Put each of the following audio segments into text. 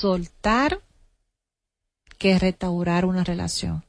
soltar que restaurar una relación.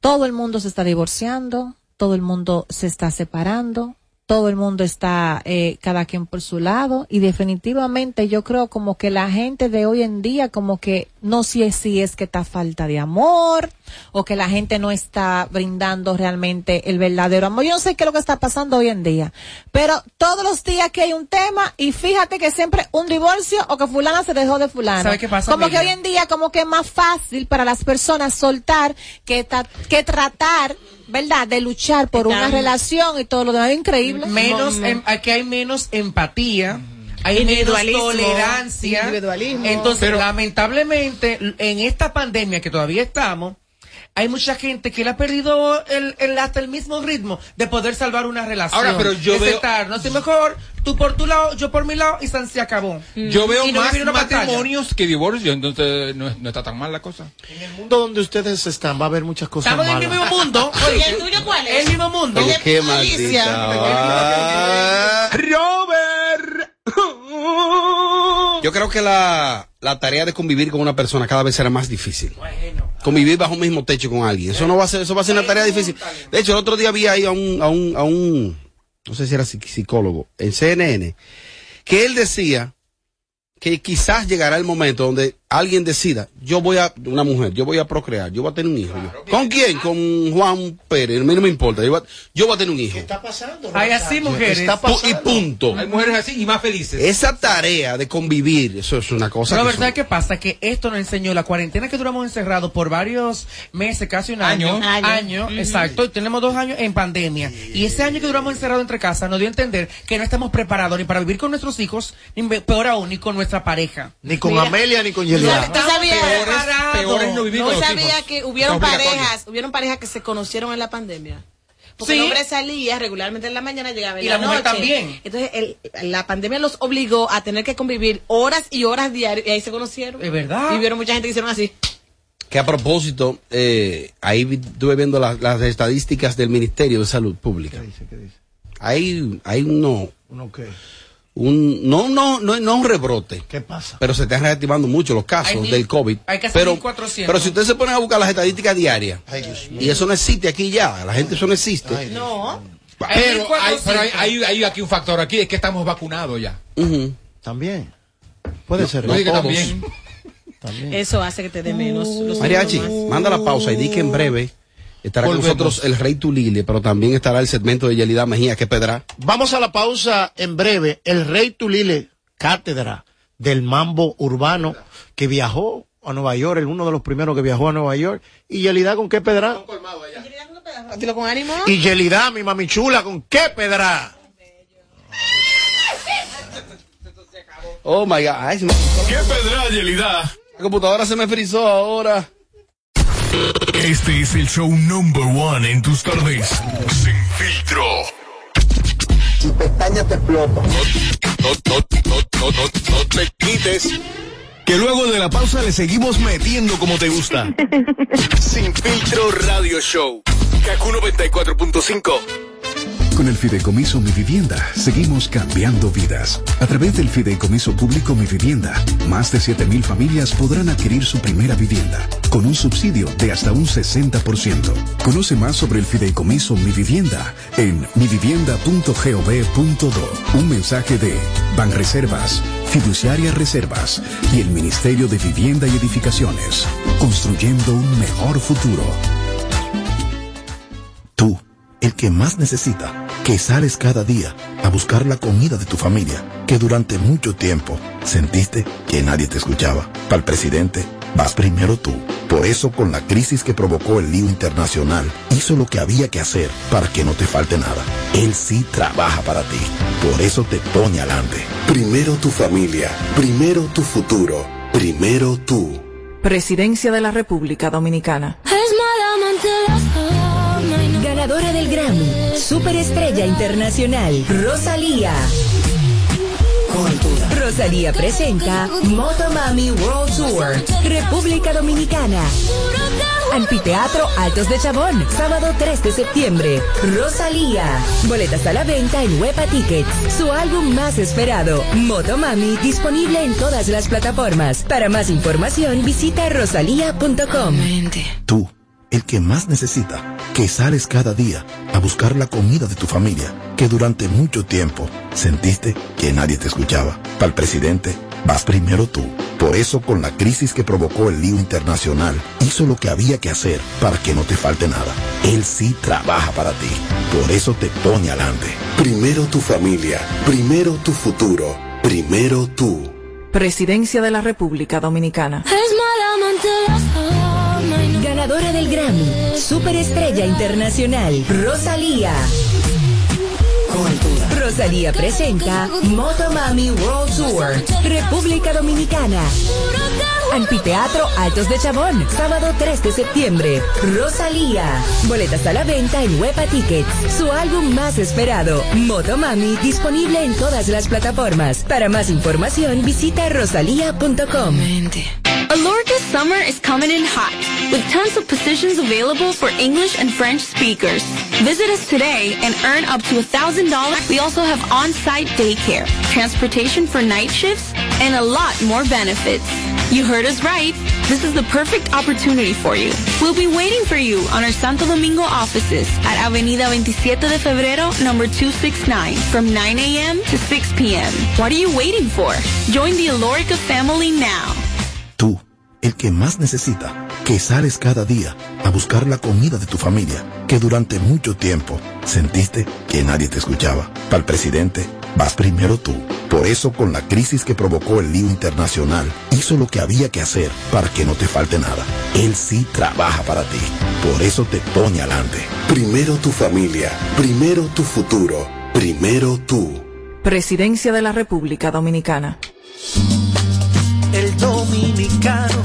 Todo el mundo se está divorciando, todo el mundo se está separando, todo el mundo está eh, cada quien por su lado y definitivamente yo creo como que la gente de hoy en día como que no sé si es que está falta de amor o que la gente no está brindando realmente el verdadero amor. Yo no sé qué es lo que está pasando hoy en día, pero todos los días que hay un tema y fíjate que siempre un divorcio o que fulana se dejó de fulano. ¿Sabe qué pasa, Como que hoy en día como que es más fácil para las personas soltar que, ta- que tratar, ¿verdad? De luchar por una relación y todo lo demás. Increíble. menos em- aquí hay menos empatía hay menos Individualismo. tolerancia Individualismo. entonces Pero- lamentablemente en esta pandemia que todavía estamos hay mucha gente que le ha perdido el, el- hasta el mismo ritmo de poder salvar una relación. Ahora, pero yo veo- sentar, no sé mejor, tú por tu lado, yo por mi lado, y se acabó. Yo veo Y no más batalla. matrimonios que divorcios, entonces no, no está tan mal la cosa. En el mundo donde ustedes están va a haber muchas cosas Estamos en el mismo mundo. Oye, ¿el tuyo cuál es? El mismo mundo. Qué Alicia. maldita. Robert. Yo creo que la, la tarea de convivir con una persona cada vez será más difícil. Convivir bajo un mismo techo con alguien. Eso no va a ser, eso va a ser una tarea difícil. De hecho, el otro día vi ahí a un, a un, a un, no sé si era psic- psicólogo, en CNN, que él decía que quizás llegará el momento donde alguien decida, yo voy a, una mujer, yo voy a procrear, yo voy a tener un hijo. Yo, ¿Con quién? Con Juan Pérez, a mí no me importa, yo voy a, yo voy a tener un hijo. ¿Qué está pasando? Hay así mujeres. ¿Qué está Pu- y punto. Hay mujeres así y más felices. Esa tarea de convivir, eso es una cosa Pero la verdad son- que pasa que esto nos enseñó la cuarentena que duramos encerrados por varios meses, casi un año, Año. año, exacto, y tenemos dos años en pandemia. Y ese año que duramos encerrados entre casa nos dio a entender que no estamos preparados ni para vivir con nuestros hijos, ni peor aún, ni con nuestra pareja. Ni con Mira. Amelia ni con ¿Tú Yelida. sabías, preparados. peor es no vivir ¿no con los sabía que hubieron parejas, hubieron parejas que se conocieron en la pandemia? Porque Sí. el hombre salía regularmente en la mañana, llegaba en Y la, la mujer noche. también. Entonces, el- la pandemia los obligó a tener que convivir horas y horas diarias y ahí se conocieron. Es verdad. Y vieron mucha gente que hicieron así. Que a propósito, eh, ahí estuve viendo las, las estadísticas del Ministerio de Salud Pública. ¿Qué dice? ¿Qué dice? Hay, hay uno, ¿Uno qué? Un, no, no, no, no un rebrote, ¿Qué pasa? pero se están reactivando mucho los casos Hay mil- del COVID. hay casi pero, 1400. pero si ustedes se ponen a buscar las estadísticas diarias, Ay, Dios mío. y eso no existe aquí ya, la gente eso no existe. Ay, No. Pero, hay, 1400. pero hay, hay- hay aquí un factor aquí, es que estamos vacunados ya. También. Puede ser. No, ¿no? que todos. también. También. Eso hace que te dé menos. los Mariachi, manda la pausa y di que en breve estará con nosotros el Rey Tulile, pero también estará el segmento de Yelida Mejía, que pedra. Vamos a la pausa en breve. El rey Tulile, cátedra del mambo urbano, que viajó a Nueva York, el uno de los primeros que viajó a Nueva York. Y Yelida, ¿con qué pedra? Dilo con ánimo. Y Yelida, mi mami chula, ¿con qué pedra? Oh my God, ay, se me- ¿Qué pedra, Yelida? la computadora se me frizó ahora. Este es el show number one en tus tardes. Sin filtro. y pestañas te explotan. No, no, no, no, no, no te quites. Que luego de la pausa le seguimos metiendo como te gusta. Sin filtro radio show. Kaku 94.5. Con el Fideicomiso Mi Vivienda seguimos cambiando vidas. A través del Fideicomiso Público Mi Vivienda, más de 7.000 familias podrán adquirir su primera vivienda con un subsidio de hasta un 60%. Conoce más sobre el Fideicomiso Mi Vivienda en mivivienda.gov.do. Un mensaje de Banreservas, Fiduciaria Reservas y el Ministerio de Vivienda y Edificaciones, construyendo un mejor futuro. Tú, el que más necesita, que sales cada día a buscar la comida de tu familia, que durante mucho tiempo sentiste que nadie te escuchaba. Para el presidente, vas primero tú. Por eso, con la crisis que provocó el lío internacional, hizo lo que había que hacer para que no te falte nada. Él sí trabaja para ti. Por eso te pone adelante. Primero tu familia, primero tu futuro, primero tú. Presidencia de la República Dominicana. Ganadora del Grammy, Superestrella Internacional, Rosalía. Rosalía presenta Motomami World Tour, República Dominicana. Anfiteatro Altos de Chabón, sábado 3 de septiembre. Rosalía. Boletas a la venta en Huepa Tickets. Su álbum más esperado, Motomami, disponible en todas las plataformas. Para más información, visita rosalía.com. Tú, el que más necesita, que sales cada día a buscar la comida de tu familia, que durante mucho tiempo sentiste que nadie te escuchaba. Para el presidente, vas primero tú. Por eso, con la crisis que provocó el lío internacional, hizo lo que había que hacer para que no te falte nada. Él sí trabaja para ti. Por eso te pone adelante. Primero tu familia, primero tu futuro, primero tú. Presidencia de la República Dominicana. Ganadora del Grammy, Superestrella Internacional, Rosalía. Rosalía presenta Motomami World Tour, República Dominicana. Anfiteatro Altos de Chabón, sábado 3 de septiembre. Rosalía. Boletas a la venta en Huepa Tickets. Su álbum más esperado, Motomami, disponible en todas las plataformas. Para más información, visita rosalía.com. Alorca's summer is coming in hot, with tons of positions available for English and French speakers. Visit us today and earn up to $1,000. We also have on-site daycare, transportation for night shifts, and a lot more benefits. You heard us right. This is the perfect opportunity for you. We'll be waiting for you on our Santo Domingo offices at Avenida 27 de Febrero, number 269, from 9 a.m. to 6 p.m. What are you waiting for? Join the Alorica family now. El que más necesita, que sales cada día a buscar la comida de tu familia, que durante mucho tiempo sentiste que nadie te escuchaba. Para el presidente, vas primero tú. Por eso, con la crisis que provocó el lío internacional, hizo lo que había que hacer para que no te falte nada. Él sí trabaja para ti. Por eso te pone adelante. Primero tu familia, primero tu futuro, primero tú. Presidencia de la República Dominicana. El dominicano,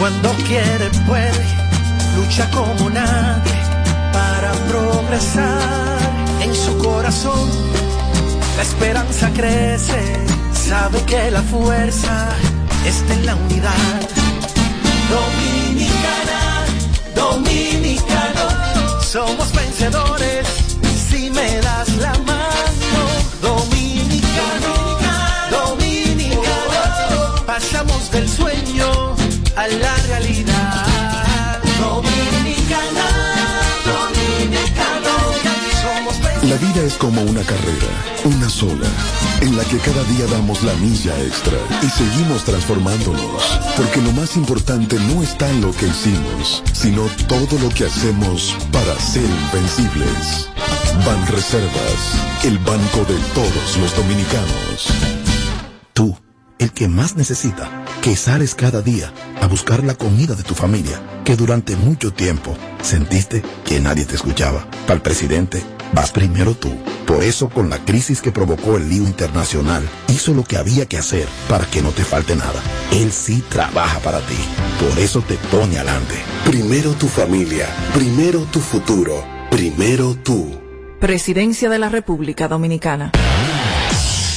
cuando quiere, puede, lucha como nadie para progresar. En su corazón, la esperanza crece, sabe que la fuerza está en la unidad. Dominicana, dominicano, somos vencedores si me das la mano. La realidad. Dominicana, dominicano, La vida es como una carrera, una sola, en la que cada día damos la milla extra y seguimos transformándonos, porque lo más importante no está en lo que hicimos, sino todo lo que hacemos para ser invencibles. Ban Reservas, el banco de todos los dominicanos. Tú, el que más necesita, que sales cada día a buscar la comida de tu familia, que durante mucho tiempo sentiste que nadie te escuchaba. Para el presidente, vas primero tú. Por eso, con la crisis que provocó el lío internacional, hizo lo que había que hacer para que no te falte nada. Él sí trabaja para ti. Por eso te pone adelante. Primero tu familia, primero tu futuro, primero tú. Presidencia de la República Dominicana.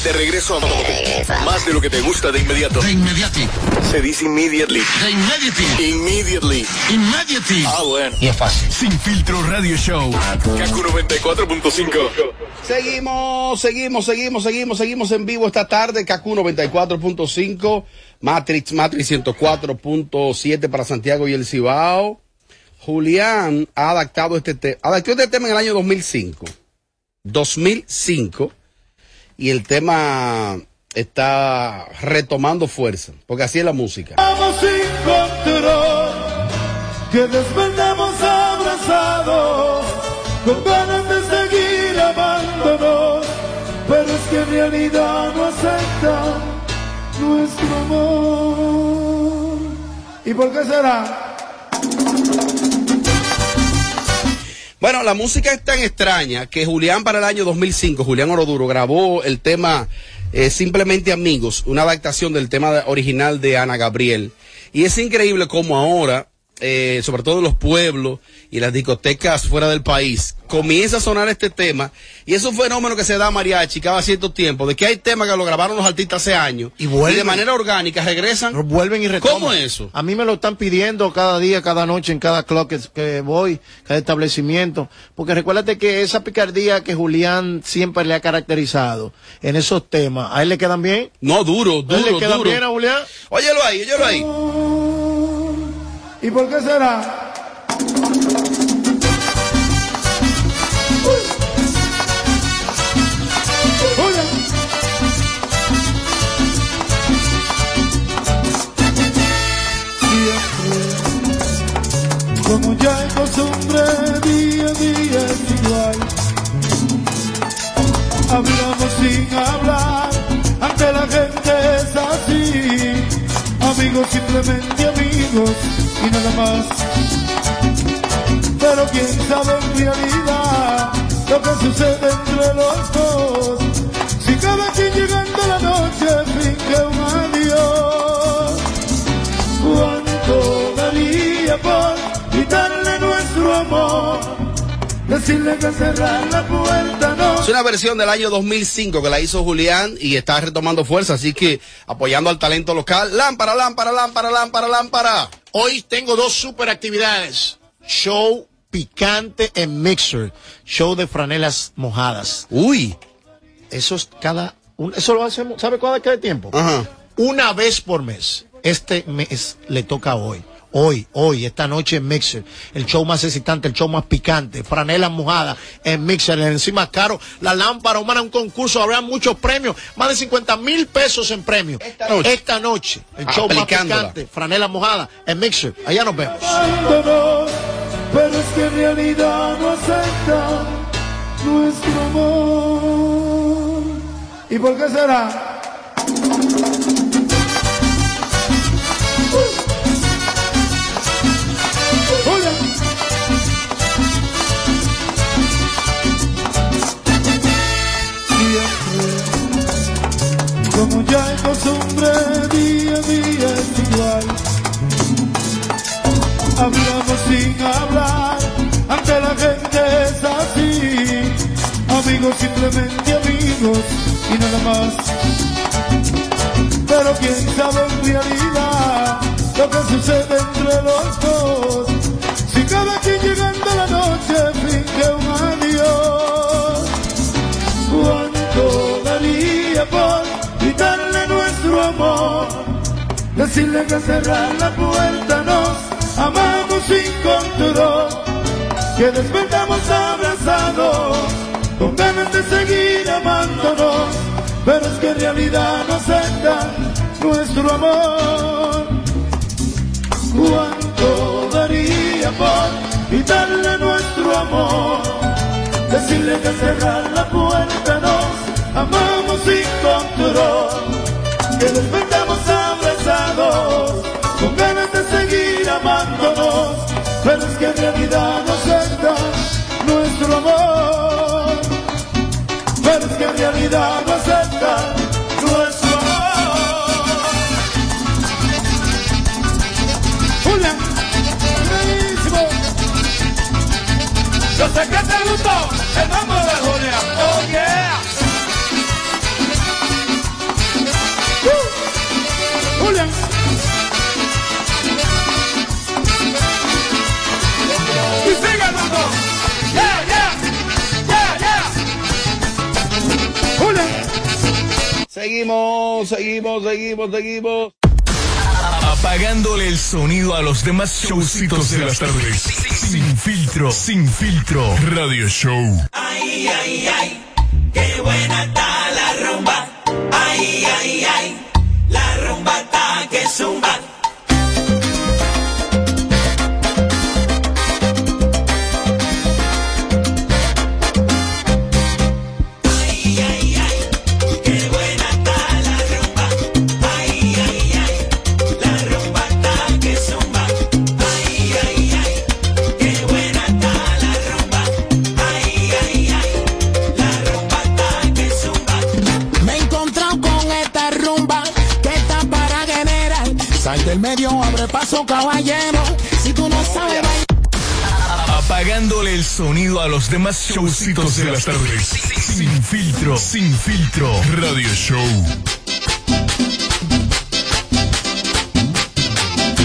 De regreso a más de lo que te gusta de inmediato. De inmediati. Se dice immediately. De immediately. Immediately. Immediately. Ah, bueno. Y es fácil. Sin filtro radio show. Kaku 94.5. Seguimos, seguimos, seguimos, seguimos, seguimos en vivo esta tarde. Kaku 94.5, Matrix, Matrix 104.7 para Santiago y el Cibao. Julián ha adaptado este tema, adaptó este tema en el año 2005. 2005. Y el tema está retomando fuerza, porque así es la música. Vamos a encontrar que despertamos abrazados con ganas de seguir amándonos, pero es que en realidad no acepta nuestro amor. ¿Y por qué será? Bueno, la música es tan extraña que Julián para el año 2005, Julián Oroduro, grabó el tema eh, Simplemente Amigos, una adaptación del tema original de Ana Gabriel. Y es increíble cómo ahora eh, sobre todo en los pueblos y las discotecas fuera del país, comienza a sonar este tema y es un fenómeno que se da mariachi cada cierto tiempo, de que hay temas que lo grabaron los artistas hace años y, vuelven. de manera orgánica regresan. Vuelven y retoman. ¿Cómo es eso? A mí me lo están pidiendo cada día, cada noche, en cada club que, que voy, cada establecimiento. Porque recuérdate que esa picardía que Julián siempre le ha caracterizado en esos temas, ¿a él le quedan bien? No, duro, ¿A él duro, le quedan duro. bien a Julián? Óyelo ahí, óyelo ahí. ¿Y por qué será? Como ya es costumbre, día a día es igual. Hablamos sin hablar, ante la gente es así. Amigos, simplemente amigos y nada más. Pero quién sabe en realidad lo que sucede entre los dos. Si cada quien llegando la noche finge un adiós. ¿Cuánto daría por quitarle nuestro amor? Decirle que cerrar la puerta no. Es una versión del año 2005 que la hizo Julián y está retomando fuerza, así que apoyando al talento local. Lámpara, lámpara, lámpara, lámpara, lámpara. Hoy tengo dos super actividades. Show picante en Mixer. Show de franelas mojadas. Uy. Eso es cada... un- eso lo hacemos, ¿sabe cada qué tiempo? Ajá. Una vez por mes. Este mes le toca hoy. Hoy, hoy, esta noche en Mixer. El show más excitante, el show más picante. Franelas mojadas en Mixer. Encima caro. La lámpara humana, un concurso. Habrá muchos premios. Más de 50 mil pesos en premios. Esta noche. Esta noche. El show más picante. Franelas mojadas en Mixer. Allá nos vemos. pero es que en realidad no aceptan nuestro amor. ¿Y por qué será? Como ya es costumbre, día a día es igual. Hablamos sin hablar, ante la gente es así. Amigos, simplemente amigos y nada más. Pero quién sabe en realidad lo que sucede entre los dos. Si cada quien llegando la noche Decirle que cerrar la puerta nos amamos sin control, que despertamos abrazados, con ganas de seguir amándonos, pero es que en realidad no aceptan nuestro amor. ¿Cuánto daría por quitarle nuestro amor? Decirle que cerrar la puerta nos amamos sin control, que despertamos con ganas de seguir amándonos, pero es que en realidad no acepta nuestro amor, pero es que en realidad no acepta nuestro amor. Julián, buenísimo. Yo sé que te gustó el mambo de Julián, Seguimos, seguimos, seguimos, seguimos. Apagándole el sonido a los demás showcitos de las tardes. Sin filtro, sin filtro. Radio Show. Ay, ay, ay, qué buena está la rumba. Ay, ay, ay, la rumba está que zumba. Caballero. Si tú no sabes bailar. Apagándole el sonido a los demás showcitos de las tardes. Sin filtro, sin filtro. Radio Show.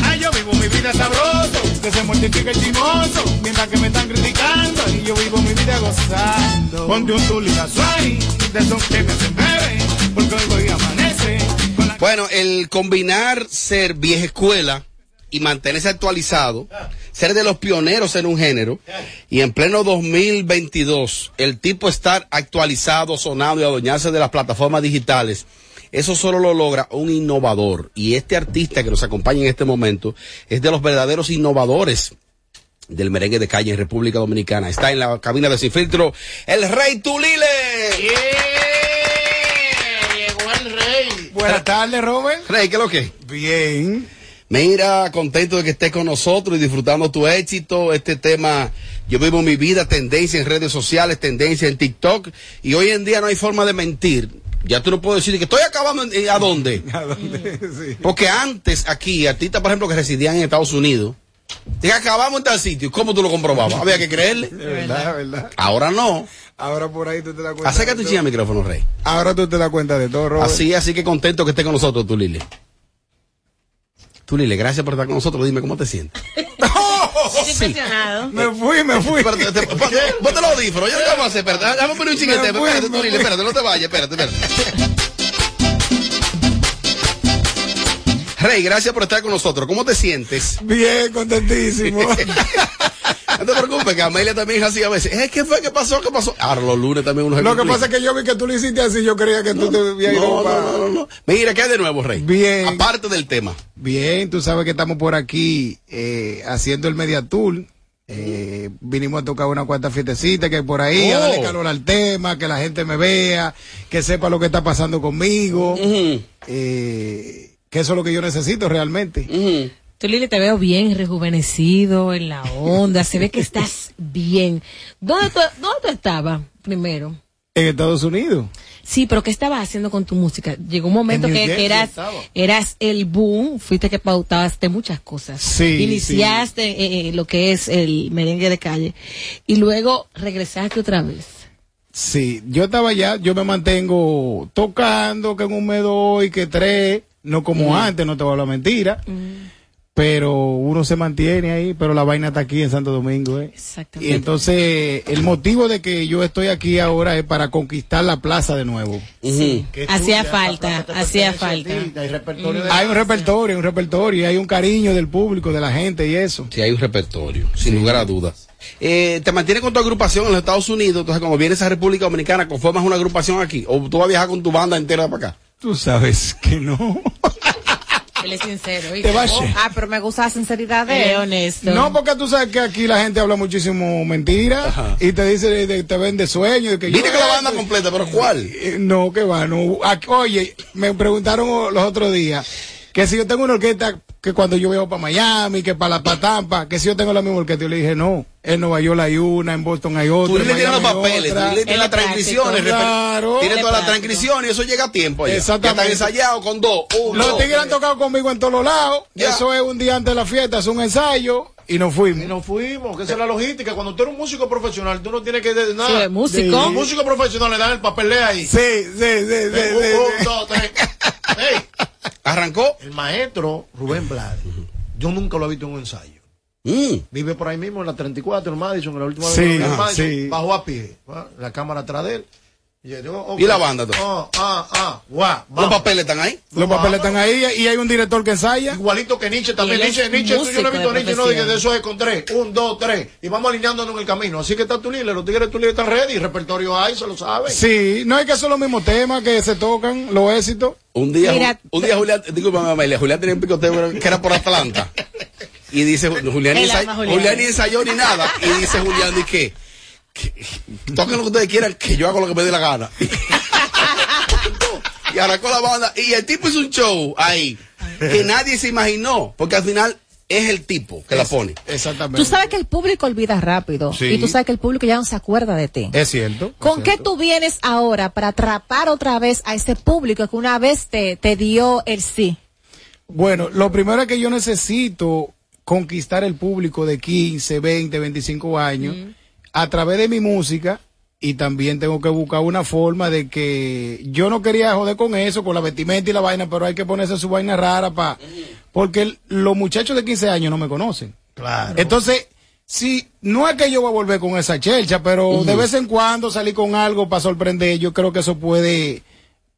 Ay, yo vivo mi vida sabroso, que se mortifica el chimoso, mientras que me están criticando y yo vivo mi vida gozando. Ponte un tuligazo ahí, de esos que me hacen bebé, porque hoy voy a amanece. Bueno, el combinar ser vieja escuela y mantenerse actualizado, ser de los pioneros en un género, y en pleno 2022, el tipo estar actualizado, sonado y adueñarse de las plataformas digitales, eso solo lo logra un innovador. Y este artista que nos acompaña en este momento es de los verdaderos innovadores del merengue de calle en República Dominicana. Está en la cabina de Sin Filtro, el Rey Tulile. Llegó el rey. Buenas tardes, Robert. Rey, ¿qué es lo que? Bien. Mira, contento de que estés con nosotros y disfrutando tu éxito. Este tema, yo vivo mi vida, tendencia en redes sociales, tendencia en TikTok. Y hoy en día no hay forma de mentir. Ya tú no puedes decir que estoy acabando en- a dónde. ¿A dónde? Sí. Porque antes aquí, artistas, por ejemplo, que residían en Estados Unidos, te acabamos en tal sitio. ¿Cómo tú lo comprobabas? Había que creerle. De verdad, de verdad. Ahora no. Ahora por ahí tú te das cuenta. Acércate al todo. micrófono, Rey. Ahora tú te das cuenta de todo, Robert. Así, así que contento que estés con nosotros, tú, Lile. Tú, Lile, gracias por estar con nosotros. Dime, ¿cómo te sientes? Estoy impresionado. Me fui, me fui. Espérate, te- ponte los audífonos. Yo no vamos a hacer, espérate. Déjame poner un fui, Espérate, me tú, Lile, fui. espérate, no te vayas, espérate, espérate. Rey, gracias por estar con nosotros. ¿Cómo te sientes? Bien, contentísimo. No te preocupes, que Amelia también es así a veces. Eh, ¿Qué fue? ¿Qué pasó? ¿Qué pasó? Ahora los lunes también uno se Lo que pasa es que yo vi que tú lo hiciste así, yo creía que tú te habías ido No, no, no, no, no. Mira, ¿qué hay de nuevo, Rey? Bien. Aparte del tema. Bien, tú sabes que estamos por aquí eh, haciendo el Media Tour. Eh, vinimos a tocar una cuarta fiestecita que hay por ahí, a Oh. darle calor al tema, que la gente me vea, que sepa lo que está pasando conmigo. eh, que eso es lo que yo necesito realmente. Tú, Lili, te veo bien rejuvenecido en la onda. Se ve que estás bien. ¿Dónde tú, dónde tú estabas primero? En Estados Unidos. Sí, pero ¿qué estabas haciendo con tu música? Llegó un momento En que, eras, eras el boom, fuiste que pautaste muchas cosas. Sí, Iniciaste eh, eh, lo que es el merengue de calle y luego regresaste otra vez. Sí, yo estaba allá, yo me mantengo tocando, que en un mes doy, que tres, no como antes, no te voy a hablar mentira, pero uno se mantiene ahí, pero la vaina está aquí en Santo Domingo, ¿eh? Exactamente. Y entonces, el motivo de que yo estoy aquí ahora es para conquistar la plaza de nuevo. Sí. Hacía falta, hacía falta. ti, Hay repertorio Hay un repertorio, un repertorio, hay un cariño del público, de la gente y eso. Sí, hay un repertorio, sin lugar a dudas. Eh, ¿Te mantienes con tu agrupación en los Estados Unidos? Entonces, cuando vienes a República Dominicana, ¿conformas una agrupación aquí? ¿O tú vas a viajar con tu banda entera para acá? Tú sabes que no. Él es sincero. Te vas. Ah, pero me gusta la sinceridad de Él es él. honesto. No, porque tú sabes que aquí la gente habla muchísimo mentira y te dice, de- de- te vende sueños. que Dile que la banda completa, pero ¿cuál? Eh, No, que va, no. Aquí- Oye, me preguntaron los otros días que si yo tengo una orquesta que cuando yo viajo para Miami, que para la para Tampa, que si yo tengo la misma orquesta, yo le dije, no, en Nueva York hay una, en Boston hay otra. Tú le tienes los papeles, tú le tienes las transcripciones, Claro. tiene Él es todas las transcripciones y eso llega a tiempo ya. Exactamente. Ya están ensayados con dos, uno, Los tigres han tocado conmigo en todos los lados. Ya. Eso es un día antes de la fiesta, es un ensayo y nos fuimos. Y nos fuimos, que esa es la logística. Cuando tú eres un músico profesional, tú no tienes que de nada. Sí, músico. Un músico profesional le dan el papel de ahí. Sí, sí, sí, sí, sí, Un, sí. un, dos, tres. Ey, ¿Arrancó? el maestro Rubén Blades, yo nunca lo he visto en un ensayo. Mm. Vive por ahí mismo en la 34, en Madison, en la última Sí, vez en Madison, sí. bajó a pie, ¿va? la cámara atrás de él. Y, yo. ¿Y la banda, tú? Ah, ah, guau, ¿Los papeles están ahí? Los papeles están ahí y hay un director que ensaya. Igualito que Nietzsche también. Es Nietzsche, Nietzsche, tú, yo no he visto Nietzsche, no, profesión. de eso es con tres. Un, dos, tres. Y vamos alineándonos en el camino. Así que está tu líder, los tigres de tu líder están ready. Repertorio hay, se lo saben. Sí, no hay que hacer los mismos temas que se tocan, los éxitos. Un día, Mira, un día Julián, disculpa, Amelia, Julián tenía un picoteo que era por Atlanta. Y dice, Julián, ni Julián. Ni ensayó ni nada. Y dice Julián, que, que toquen lo que ustedes quieran, que yo hago lo que me dé la gana. y arrancó la banda. Y el tipo hizo un show ahí que nadie se imaginó, porque al final es el tipo que la pone. Exactamente. Tú sabes que el público olvida rápido. Sí. Y tú sabes que el público ya no se acuerda de ti. Es cierto. ¿Con es qué cierto. tú vienes ahora para atrapar otra vez a ese público que una vez te, te dio el sí? Bueno, lo primero es que yo necesito conquistar el público de 15, 20, 25 años a través de mi música y también tengo que buscar una forma de que yo no quería joder con eso, con la vestimenta y la vaina, pero hay que ponerse su vaina rara para porque el- los muchachos de 15 años no me conocen. Claro. Entonces, si no es que yo voy a volver con esa chelcha, pero de vez en cuando salir con algo para sorprender, yo creo que eso puede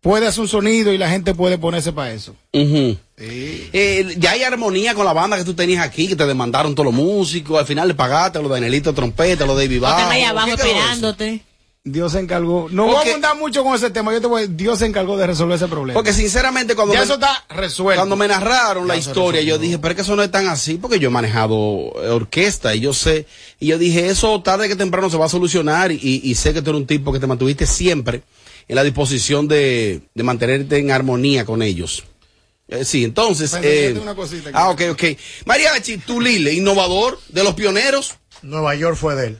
puede hacer un sonido y la gente puede ponerse para eso. Ujú. Eh, ya hay armonía con la banda que tú tenías aquí, que te demandaron todos los músicos, al final le pagaste a los Danielito Trompeta, a los David Bajo. abajo esperándote. Dios se encargó. No voy a abundar mucho con ese tema. Yo te voy, Dios se encargó de resolver ese problema. Porque sinceramente cuando Ya me, eso está resuelto. cuando me narraron la Ya historia, yo dije, pero es que eso no es tan así, porque yo he manejado eh, orquesta y yo sé, y yo dije, eso tarde que temprano se va a solucionar y, y sé que tú eres un tipo que te mantuviste siempre en la disposición de, de mantenerte en armonía con ellos. Eh, sí, entonces... Eh, una cosita ah, ok, ok. Mariachi, Tulile, innovador de los pioneros. Nueva York fue de él.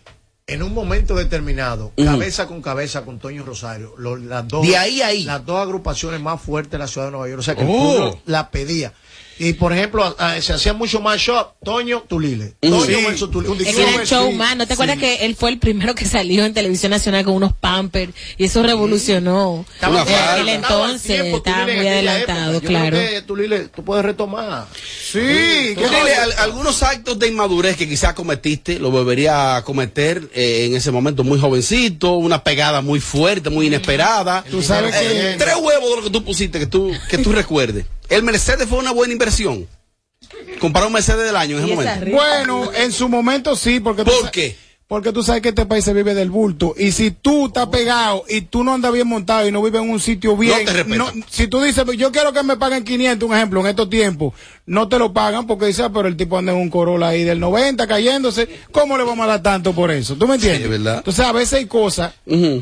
En un momento determinado, cabeza con cabeza con Toño Rosario, lo- las dos, De ahí ahí. las dos agrupaciones más fuertes de la ciudad de Nueva York, o sea que el Oh. público la pedía. Y por ejemplo, a- a- se hacía mucho más show, Toño Tulile. Toño Sí. versus Tulile. Un que era showman. ¿No te acuerdas que él fue el primero que salió en televisión nacional con unos pampers? Y eso revolucionó. Estaba- En aquel entonces tiempo, estaba Tulile, muy en adelantado, época. Claro. creo que Tulile, tú puedes retomar. Sí, Tulile, al- algunos actos de inmadurez que quizás cometiste, lo volvería a cometer eh, en ese momento muy jovencito, una pegada muy fuerte, muy inesperada. Tú sabes Eh, que- tres huevos de lo que tú pusiste, que tú, que tú recuerdes. El Mercedes fue una buena inversión. Comparar un Mercedes del año en ese momento. Bueno, en su momento sí, porque ¿Por qué? Porque tú sabes que este país se vive del bulto. Y si tú estás pegado y tú no andas bien montado y no vives en un sitio bien. No te respetan. si tú dices, yo quiero que me paguen 500, un ejemplo, en estos tiempos, no te lo pagan porque dices, ah, pero el tipo anda en un Corolla ahí del 90 cayéndose. ¿Cómo le vamos a dar tanto por eso? ¿Tú me entiendes? Sí, ¿verdad? Entonces, a veces hay cosas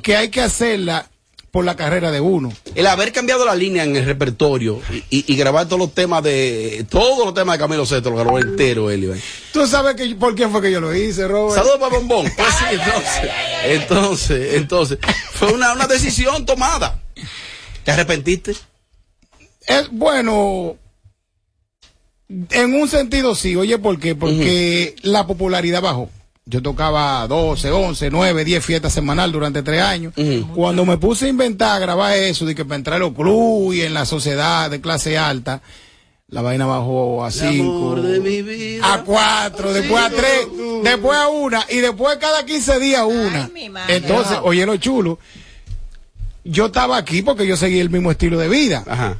que hay que hacerla por la carrera de uno. El haber cambiado la línea en el repertorio y, y- y grabar todos los temas de todos los temas de Camilo Sesto, lo grabó entero él. Iván. Tú sabes que, por quién fue que yo lo hice, Robert. Saludos para Bombón. Pues sí, entonces, entonces, entonces, fue una, una decisión tomada. ¿Te arrepentiste? Es bueno. En un sentido sí, oye, ¿por qué? Porque la popularidad bajó. Yo tocaba 12, 11, 9, 10 fiestas semanal durante tres años. Cuando me puse a inventar, a grabar eso, de que para entrar a los clubes y en la sociedad de clase alta, la vaina bajó a 5, a 4, después a 3, después a una, y después cada 15 días una. Entonces, oye lo chulo, yo estaba aquí porque yo seguí el mismo estilo de vida. Ajá.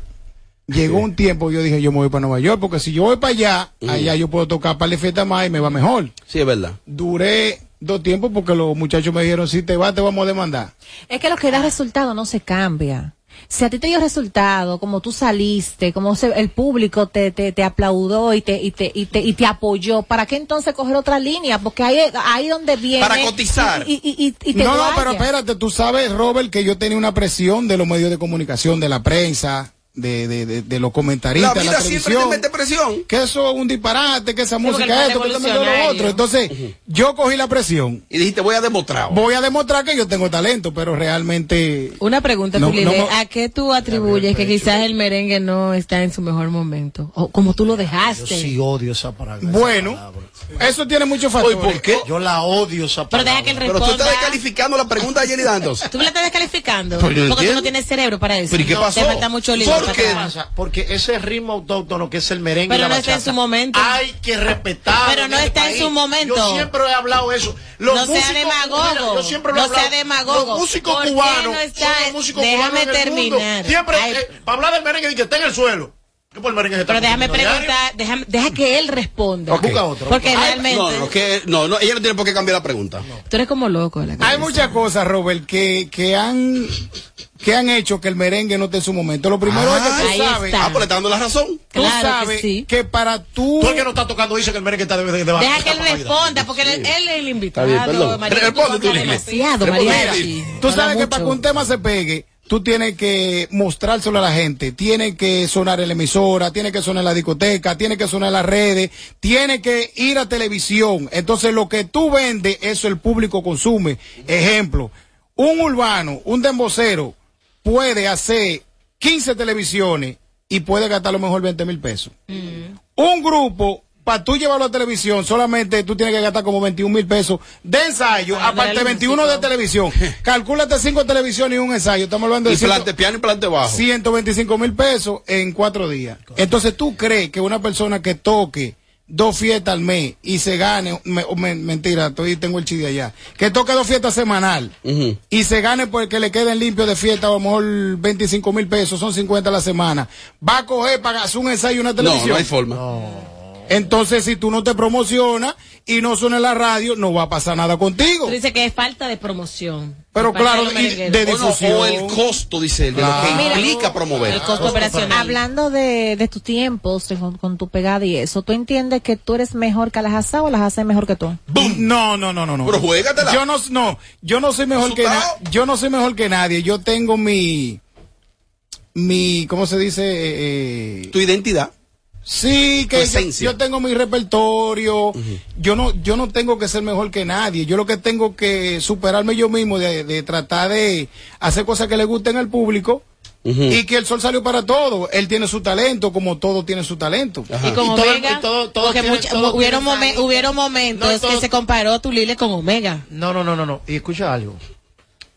Llegó un tiempo, yo dije, yo me voy para Nueva York, porque si yo voy para allá, allá yo puedo tocar para de fiesta más y me va mejor. Sí, es verdad. Duré dos tiempos porque los muchachos me dijeron, si te vas, te vamos a demandar. Es que lo que da resultado no se cambia. Si a ti te dio resultado, como tú saliste, como se- el público te, te, te aplaudó y te, y, te, y, te, y te apoyó, ¿para qué entonces coger otra línea? Porque ahí ahí donde viene. Para cotizar. Y, y, y, y te no, no, pero espérate, tú sabes, Robert, que yo tenía una presión de los medios de comunicación, de la prensa, de, de, de, de los comentaristas, La vida la siempre te mete presión. Que eso es un disparate, que esa música es esto, que también lo otro. Entonces, yo cogí la presión. Y dijiste, voy a demostrar. Voy a demostrar que yo tengo talento, pero realmente... Una pregunta, No, no ¿a qué tú atribuyes que quizás el merengue no está en su mejor momento? O como tú lo dejaste. Yo sí odio esa palabra. Bueno, eso tiene muchos factores. ¿por qué? Yo la odio esa Pero palabra. deja que él Pero tú responda. estás descalificando la pregunta de Jenny Dantos. Tú me la estás descalificando. Pero porque tú no tienes cerebro para eso. ¿Pero y qué pasó? Te falta mucho libro. Porque ese ritmo autóctono que es el merengue Pero y la no está en su momento. Hay que respetar. Pero no está en su momento. Yo siempre he hablado eso. Los No sea músicos- demagogo. mira, yo siempre lo he No sea hablado. demagogo. Los músicos ¿Por qué cubanos no está- son los músicos Déjame cubanos en el mundo. terminar. Siempre, Ay. eh, para hablar del merengue, que está en el suelo. ¿Qué por el merengue se está Pero déjame preguntar, déjame, deja que él responda. Ok. Busca otro. Porque Ay, realmente No, no, que, no, no, ella no tiene por qué cambiar la pregunta. tú eres como loco. La Hay muchas cosas, Robert, que, que han que han hecho que el merengue no esté en su momento. Lo primero es que tú Ahí sabes, está. Ah, pues le está dando la razón. tú Claro que sabes sí. que para tú Tú el que no está tocando dice que el merengue está de, de, de Deja que él responda, porque él, él es el invitado. Está bien, Responde, tú demasiado, mariachi. Tú sabes que para que un tema se pegue, tú tienes que mostrárselo a la gente. Tiene que sonar en la emisora, tiene que sonar en la discoteca, tiene que sonar en las redes, tiene que ir a televisión. Entonces, lo que tú vendes, eso el público consume. Ejemplo, un urbano, un dembocero, puede hacer 15 televisiones y puede gastar a lo mejor 20 mil pesos. Un grupo, para tú llevarlo a televisión, solamente tú tienes que gastar como 21 mil pesos de ensayo, Para aparte darle 21 de televisión. Calcúlate cinco televisiones y un ensayo. Estamos hablando de Y plante piano y plante bajo. 125 mil pesos en cuatro días. Entonces, ¿tú crees que una persona que toque dos fiestas al mes y se gane, me- me- mentira, estoy, tengo el chiste allá, que toque dos fiestas semanal y se gane porque le queden limpios de fiesta, a lo mejor 25 mil pesos, son 50 a la semana, va a coger para hacer un ensayo y una No, televisión? no hay forma. Entonces, si tú no te promocionas y no suena en la radio, no va a pasar nada contigo. Tú dices que es falta de promoción. Pero claro, y de O, no, difusión. o el costo, dice él, de Claro. lo que Mira, implica promover. el costo operacional. Hablando de, de tus tiempos, con, con tu pegada y eso, ¿tú entiendes que tú eres mejor que las Asa o las Asa es mejor que tú? No, no, no, no, no. Pero juégatela. Yo no, no, yo no soy mejor que na- yo no soy mejor que nadie. Yo tengo mi, mi, ¿cómo se dice? Eh, Tu identidad. Sí, que yo, tengo mi repertorio. Yo no, yo no tengo que ser mejor que nadie. Yo lo que tengo que superarme yo mismo de, de tratar de hacer cosas que le gusten al público. Y que el sol salió para todo. Él tiene su talento, como todo tiene su talento. Y con Omega, porque mucha- hubieron, momen- hubieron momentos No, todo- que se comparó tu Lile con Omega. No, no, no, no, no. Y escucha algo.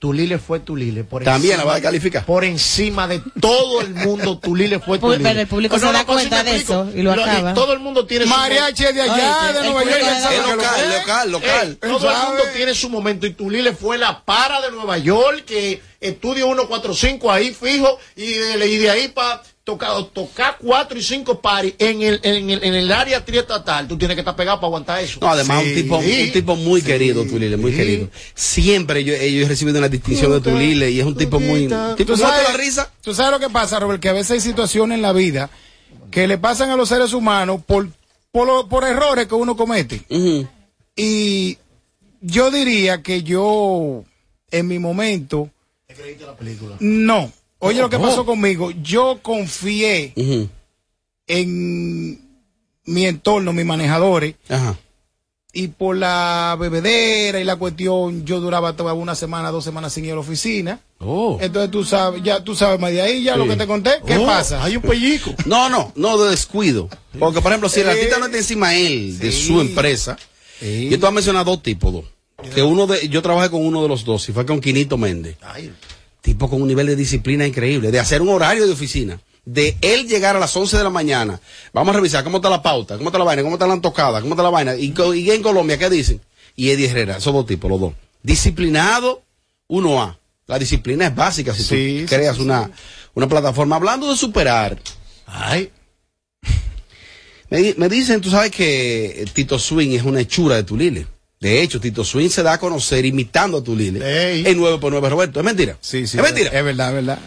Tulile fue Tulile. Por También la encima- va a calificar. Por encima de todo el mundo, Tulile fue Tulile. pero el público se da cuenta de eso y lo acaba. todo el mundo tiene su Mariachi de allá, Oye, de Nueva York. es local, local, local. Eh, todo el mundo tiene su momento y Tulile fue la para de Nueva York que estudia 145 ahí fijo y de, y de ahí para tocar, tocar 4 y 5 paris en el, en el, en el área triestatal. Tú tienes que estar pegado para aguantar eso. No, además un tipo, Sí. un tipo muy querido, Tulile, muy querido. Siempre yo, yo he recibido una distinción de Tulile y es un tipo muy... Tipo, ¿Tú sabes, la risa. tú sabes lo que pasa, Robert, que a veces hay situaciones en la vida que le pasan a los seres humanos por, por, lo- por errores que uno comete. Y yo diría que yo, en mi momento, no. Oye, lo que pasó conmigo, yo confié en mi entorno, mis manejadores, Ajá. y por la bebedera y la cuestión, yo duraba toda una semana, dos semanas sin ir a la oficina. Oh. Entonces tú sabes, ya tú sabes más de ahí, ya lo Sí. que te conté. ¿Qué Oh, pasa? Hay un pellico. No, no, no de descuido. Porque, por ejemplo, si el Eh, artista no está encima de él, de sí. su empresa, yo te voy a mencionar dos tipos, dos. Que uno de, yo trabajé con uno de los dos, y fue con Quinito Méndez. Tipo con un nivel de disciplina increíble, de hacer un horario de oficina. De él llegar a las 11 de la mañana, vamos a revisar cómo está la pauta, cómo está la vaina, cómo está la tocada, cómo está la vaina. Y, en Colombia, ¿qué dicen? Y Eddie Herrera, esos dos tipos, los dos. Disciplinado, uno A. La disciplina es básica si Sí, tú creas una, una plataforma. Hablando de superar, Ay. me, me dicen, tú sabes que Tito Swing es una hechura de Tulile. De hecho, Tito Swing se da a conocer imitando a Tulile en 9 por 9 Roberto. ¿Es mentira? Sí, sí. ¿Es mentira? Es verdad, es verdad.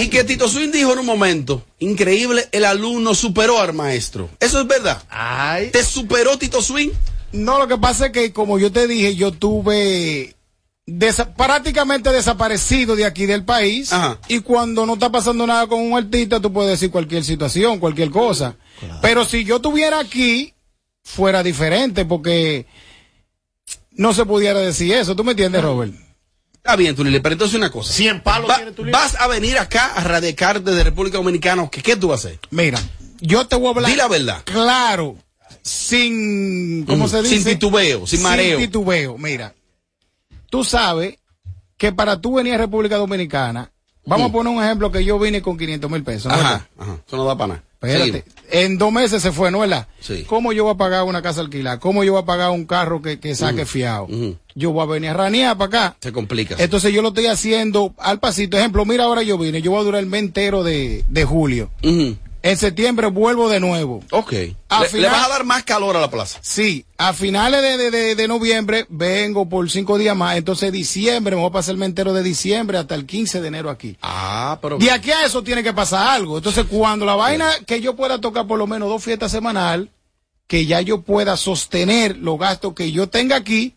Y que Tito Swing dijo en un momento, increíble, el alumno superó al maestro. Eso es verdad. Ay. ¿Te superó Tito Swing? No, lo que pasa es que, como yo te dije, yo tuve desa- prácticamente desaparecido de aquí del país. Y cuando no está pasando nada con un artista, tú puedes decir cualquier situación, cualquier cosa. Pero si yo estuviera aquí, fuera diferente, porque no se pudiera decir eso. ¿Tú me entiendes, Robert? Está bien, Tulile, pero entonces una cosa. 100 palos Va- tiene Tulile. Vas a venir acá a radicar desde República Dominicana. ¿Qué, qué tú vas a hacer? Mira, yo te voy a hablar. Di la verdad. Claro. Sin, ¿cómo Ujú, se dice? sin titubeo, sin mareo. Sin titubeo. Mira, tú sabes que para tú venir a República Dominicana, vamos a poner un ejemplo que yo vine con 500 mil pesos. ¿no? Ajá, ajá. Eso no da para nada. Espérate. En dos meses se fue, ¿no es verdad? Sí. ¿Cómo yo voy a pagar una casa alquilada? ¿Cómo yo voy a pagar un carro que, que saque Ujú, fiado? ujú. Yo voy a venir a ranear para acá. Se complica. Entonces yo lo estoy haciendo al pasito. Ejemplo, mira, ahora yo vine, yo voy a durar el mes entero de, de julio. En septiembre vuelvo de nuevo. Ok. A le, final- le vas a dar más calor a la plaza. Sí, a finales de, de- de- de noviembre vengo por cinco días más. Entonces diciembre, me voy a pasar el entero de diciembre hasta el 15 de enero aquí. Ah, pero. De aquí a eso tiene que pasar algo. Entonces cuando la vaina que yo pueda tocar por lo menos dos fiestas semanal, que ya yo pueda sostener los gastos que yo tenga aquí,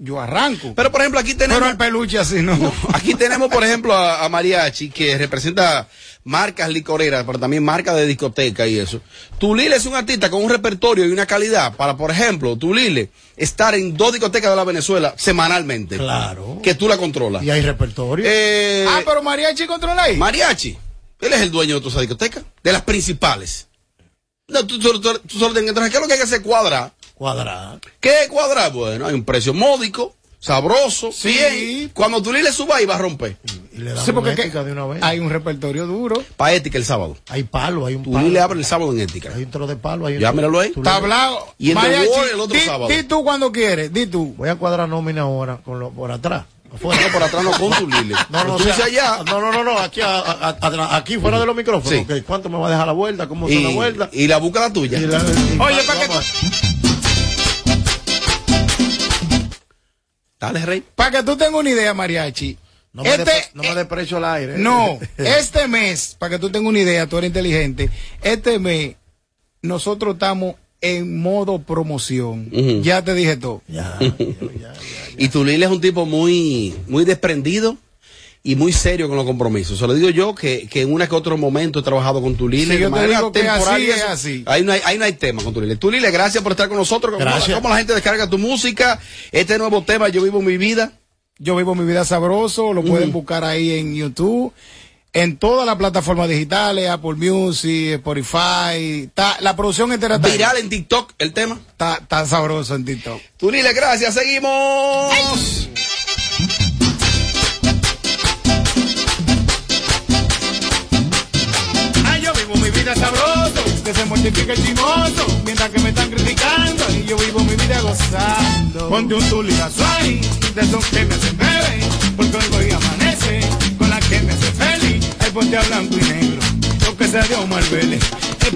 yo arranco. Pero por ejemplo, aquí tenemos. Pero el peluche así no. Aquí tenemos, por ejemplo, a, a Mariachi, que representa marcas licoreras, pero también marcas de discoteca y eso. Tulile es un artista con un repertorio y una calidad para, por ejemplo, Tulile estar en dos discotecas de la Venezuela semanalmente. Claro. Que tú la controlas. Y hay repertorio. Eh, ah, pero mariachi controla ahí. Mariachi. Él es el dueño de tu discoteca, de las principales. No, tú, tú- tú- tú solo tienes que entrar. ¿Qué es lo que hay que hacer? Cuadrar. Cuadrar. ¿Qué es cuadrar? Bueno, hay un precio módico, sabroso, bien. Cuando tú le subas ahí va a romper. Sí, porque que- hay un repertorio duro. Para ética el sábado. Hay palo, hay un Tú palo. le abres el sábado en ética. Hay un tro de palo. Hay un Ya, míralo ahí. tú le- Está hablado. Y el de Mariachi, Wall el otro di, sábado. Di tú cuando quieres, di tú. Voy a cuadrar nómina ahora con lo, por atrás. No, por atrás no, con tu Lile. No, no, Tú o sea, dices allá. no, no, no, no, aquí, a- a- a- aquí fuera de los micrófonos. Sí. ¿Cuánto me va a dejar la vuelta? ¿Cómo son la Y, vuelta? y la busca la tuya. Y la- y Oye, para que, vamos Dale, rey. para que tú tengas una idea, Mariachi. No me, este, no me dé precio al aire. No, este mes, para que tú tengas una idea, tú eres inteligente, este mes nosotros estamos en modo promoción. Ya te dije todo. Y tu Lile es un tipo muy, muy desprendido y muy serio con los compromisos. Se lo digo yo que, que en una que otro momento he trabajado con tu Lile. Sí, de yo te manera digo que así es así. Ahí no hay, ahí no hay tema con tu Lile. Tu Lile, gracias por estar con nosotros. ¿Cómo, Gracias. cómo la gente descarga tu música? Este nuevo tema, Yo Vivo Mi Vida. Yo vivo mi vida sabroso, lo pueden buscar ahí en YouTube, en todas las plataformas digitales, Apple Music, Spotify, la producción entera está ahí. Viral en TikTok el tema. Está, sabroso en TikTok. Tu Lile, gracias. Seguimos. Ay, que se mortifica el chimoso, mientras que me están criticando, y yo vivo mi vida gozando. Ponte un tuligazo ahí, de esos que me hacen beber, porque hoy a amanece, con la que me hace feliz, ay ponte a blanco y negro, lo que sea de Omar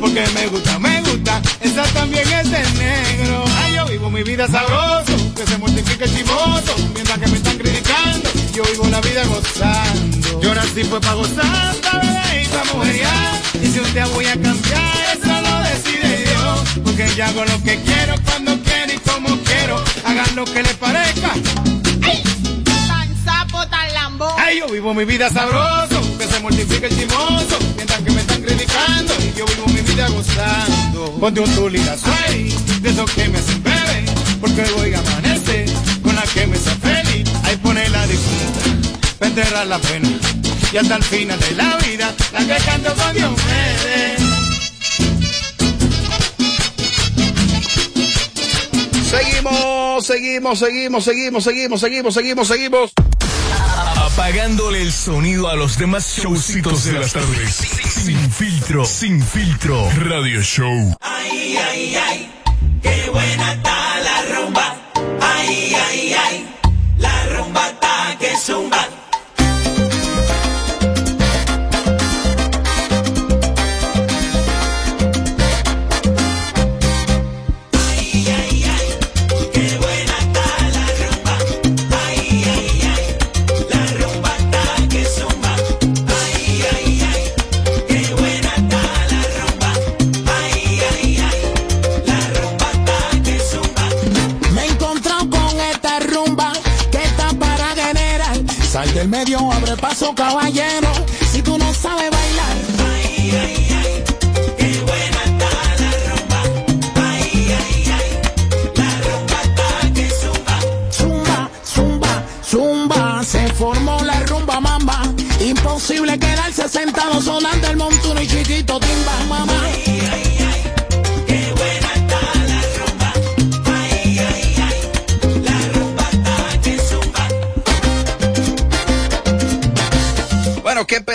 Porque me gusta, me gusta, esa también es de negro. Ay, yo vivo mi vida sabroso, que se mortifica el chimoso, mientras que me están criticando, yo vivo la vida gozando. Yo nací fue para gozar, bebé, y para mujeriar, y si un día voy a cambiar, eso lo decide Dios, porque yo hago lo que quiero, cuando quiero y como quiero, hagan lo que les parezca. Tan sapo, tan lambo. Ay, yo vivo mi vida sabroso, que se mortifica el chimoso, mientras que me criticando, y yo vivo mi vida gozando. Ponte un tuligazo ahí, de esos que me hacen beber, porque voy a amanecer, con la que me hace feliz, ahí pone la difunta, para enterrar la pena, y hasta el final de la vida, la que canto con Diomedes. Seguimos, seguimos, seguimos, seguimos, seguimos, seguimos, seguimos, seguimos. Apagándole el sonido a los demás showcitos de las tardes. Sin filtro, sin filtro. Radio Show. Ay, ay, ay, qué buena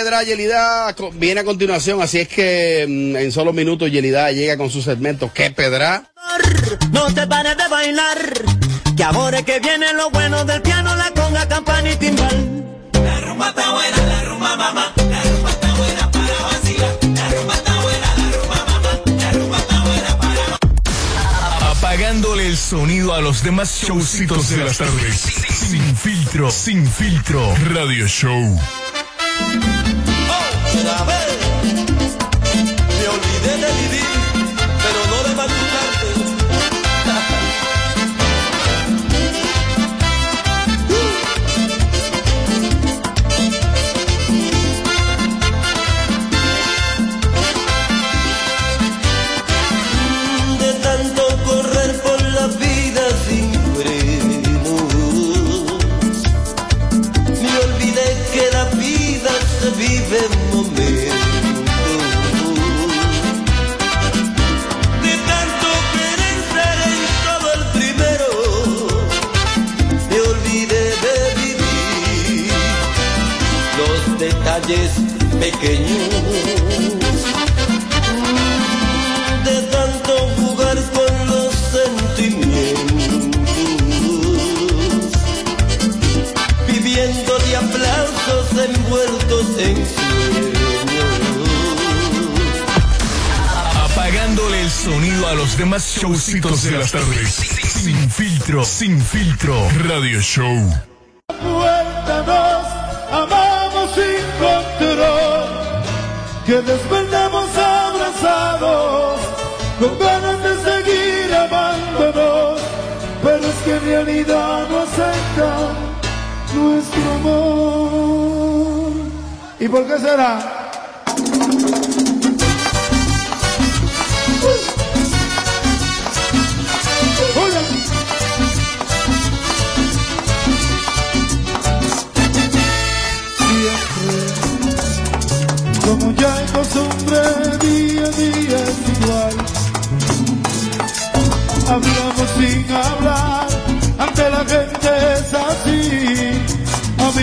Pedra Yelida viene a continuación, así es que mm, en solo minutos Yelida llega con su segmento ¿Qué pedra? No te pares de bailar, que ahora es que viene lo bueno del piano, la conga, campana y timbal. La rumba está buena, la rumba mamá, la rumba está buena para vacilar. La rumba está buena, la rumba mamá, la rumba está buena para Apagándole el sonido a los demás showcitos de las tardes. Sin filtro, sin filtro. Radio Show. Otra. Detalles pequeños. De tanto jugar con los sentimientos. Viviendo de aplausos envueltos en sueños. Apagándole el sonido a los demás showcitos de las tardes. Sin filtro, sin filtro. Radio Show. Cuéntanos, amamos que despertamos abrazados, con ganas de seguir amándonos, pero es que en realidad no aceptan nuestro amor. ¿Y por qué será?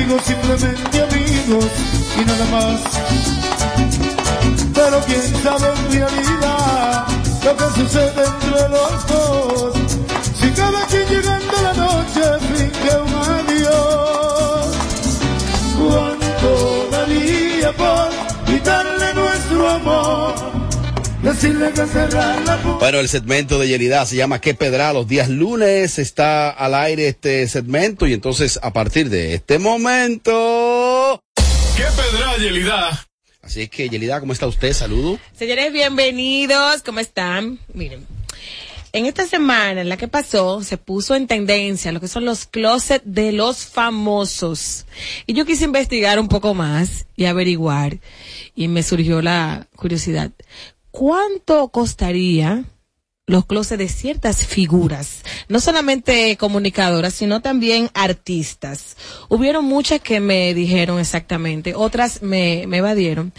Amigos, simplemente amigos y nada más. Pero quién sabe en realidad lo que sucede entre los dos. Si cada quien llegando Decirle que cerrar la puerta. Bueno, el segmento de Yelida se llama ¿Qué Pedra? Los días lunes está al aire este segmento y entonces a partir de este momento... ¿Qué pedra, Yelida? Así es que, Yelida, ¿cómo está usted? Saludo. Señores, bienvenidos. ¿Cómo están? Miren, en esta semana en la que pasó, se puso en tendencia lo que son los closets de los famosos. Y yo quise investigar un poco más y averiguar. Y me surgió la curiosidad. ¿Cuánto costaría los closets de ciertas figuras? No solamente comunicadoras, sino también artistas. Hubieron muchas que me dijeron exactamente, otras me, me evadieron.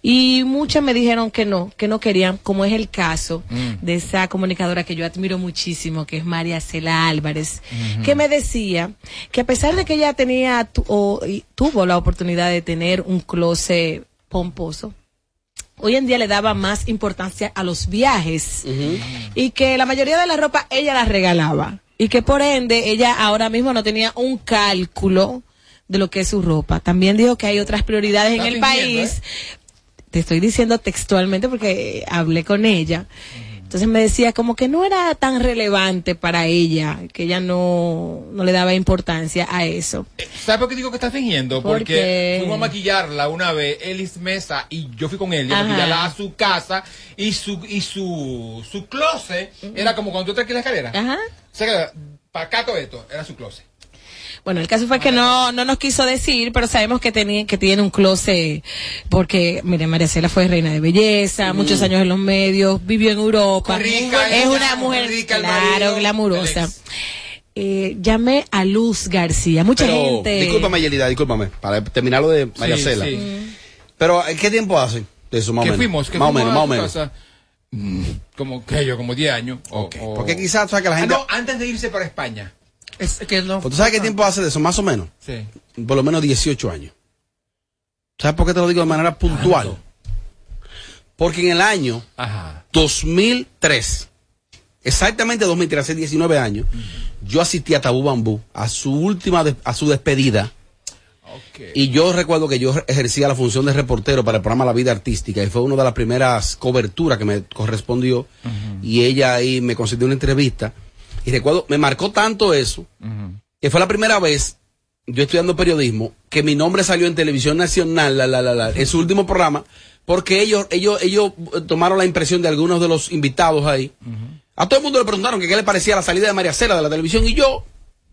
Y muchas me dijeron que no, que no querían, como es el caso Mm. de esa comunicadora que yo admiro muchísimo, que es María Cela Álvarez, que me decía que a pesar de que ella tenía tu- o, y tuvo la oportunidad de tener un closet pomposo, hoy en día le daba más importancia a los viajes y que la mayoría de la ropa ella la regalaba y que por ende ella ahora mismo no tenía un cálculo de lo que es su ropa. También dijo que hay otras prioridades en el país. Te estoy diciendo textualmente porque hablé con ella. Entonces me decía como que no era tan relevante para ella, que ella no, no le daba importancia a eso. ¿Sabes por qué digo que está fingiendo? ¿Por Porque fuimos a maquillarla una vez, Elis Mesa, y yo fui con él, y a maquillarla a su casa, y su, y su, su closet era como cuando tú te aquí la escalera. Ajá. O sea, que, para acá todo esto, era su closet. Bueno, el caso fue que no, no nos quiso decir, pero sabemos que tenía, que tiene un closet, porque, mire, María Cela fue reina de belleza, muchos años en los medios, vivió en Europa, Rica, es ella, una mujer, claro, marido, glamurosa. Eh, llamé a Luz García, mucha Pero, gente. discúlpame, Yelida, discúlpame, para terminar lo de María Sí, Cela. sí. Pero, ¿en qué tiempo hace de eso, más o ¿Qué menos? fuimos? ¿Qué más o menos, más o su menos. Mm, Como que yo, como 10 años. o- o- Porque quizás, ¿sabes que la Ah, gente... no, antes de irse para España. Es que no. Pues, ¿Tú sabes qué tiempo hace de eso, más o menos? Sí. Por lo menos 18 años. ¿Sabes por qué te lo digo de manera puntual? Porque en el año 2003, exactamente 2003, hace 19 años, yo asistí a Tabú Bambú a su última, de- a su despedida. Y yo recuerdo que yo ejercía la función de reportero para el programa La Vida Artística y fue una de las primeras coberturas que me correspondió y ella ahí me concedió una entrevista y recuerdo, me marcó tanto eso que fue la primera vez, yo estudiando periodismo, que mi nombre salió en televisión nacional, la, la, la, la, en su último programa, porque ellos, ellos, ellos eh, tomaron la impresión de algunos de los invitados ahí. A todo el mundo le preguntaron que qué le parecía la salida de María Cela de la televisión y yo,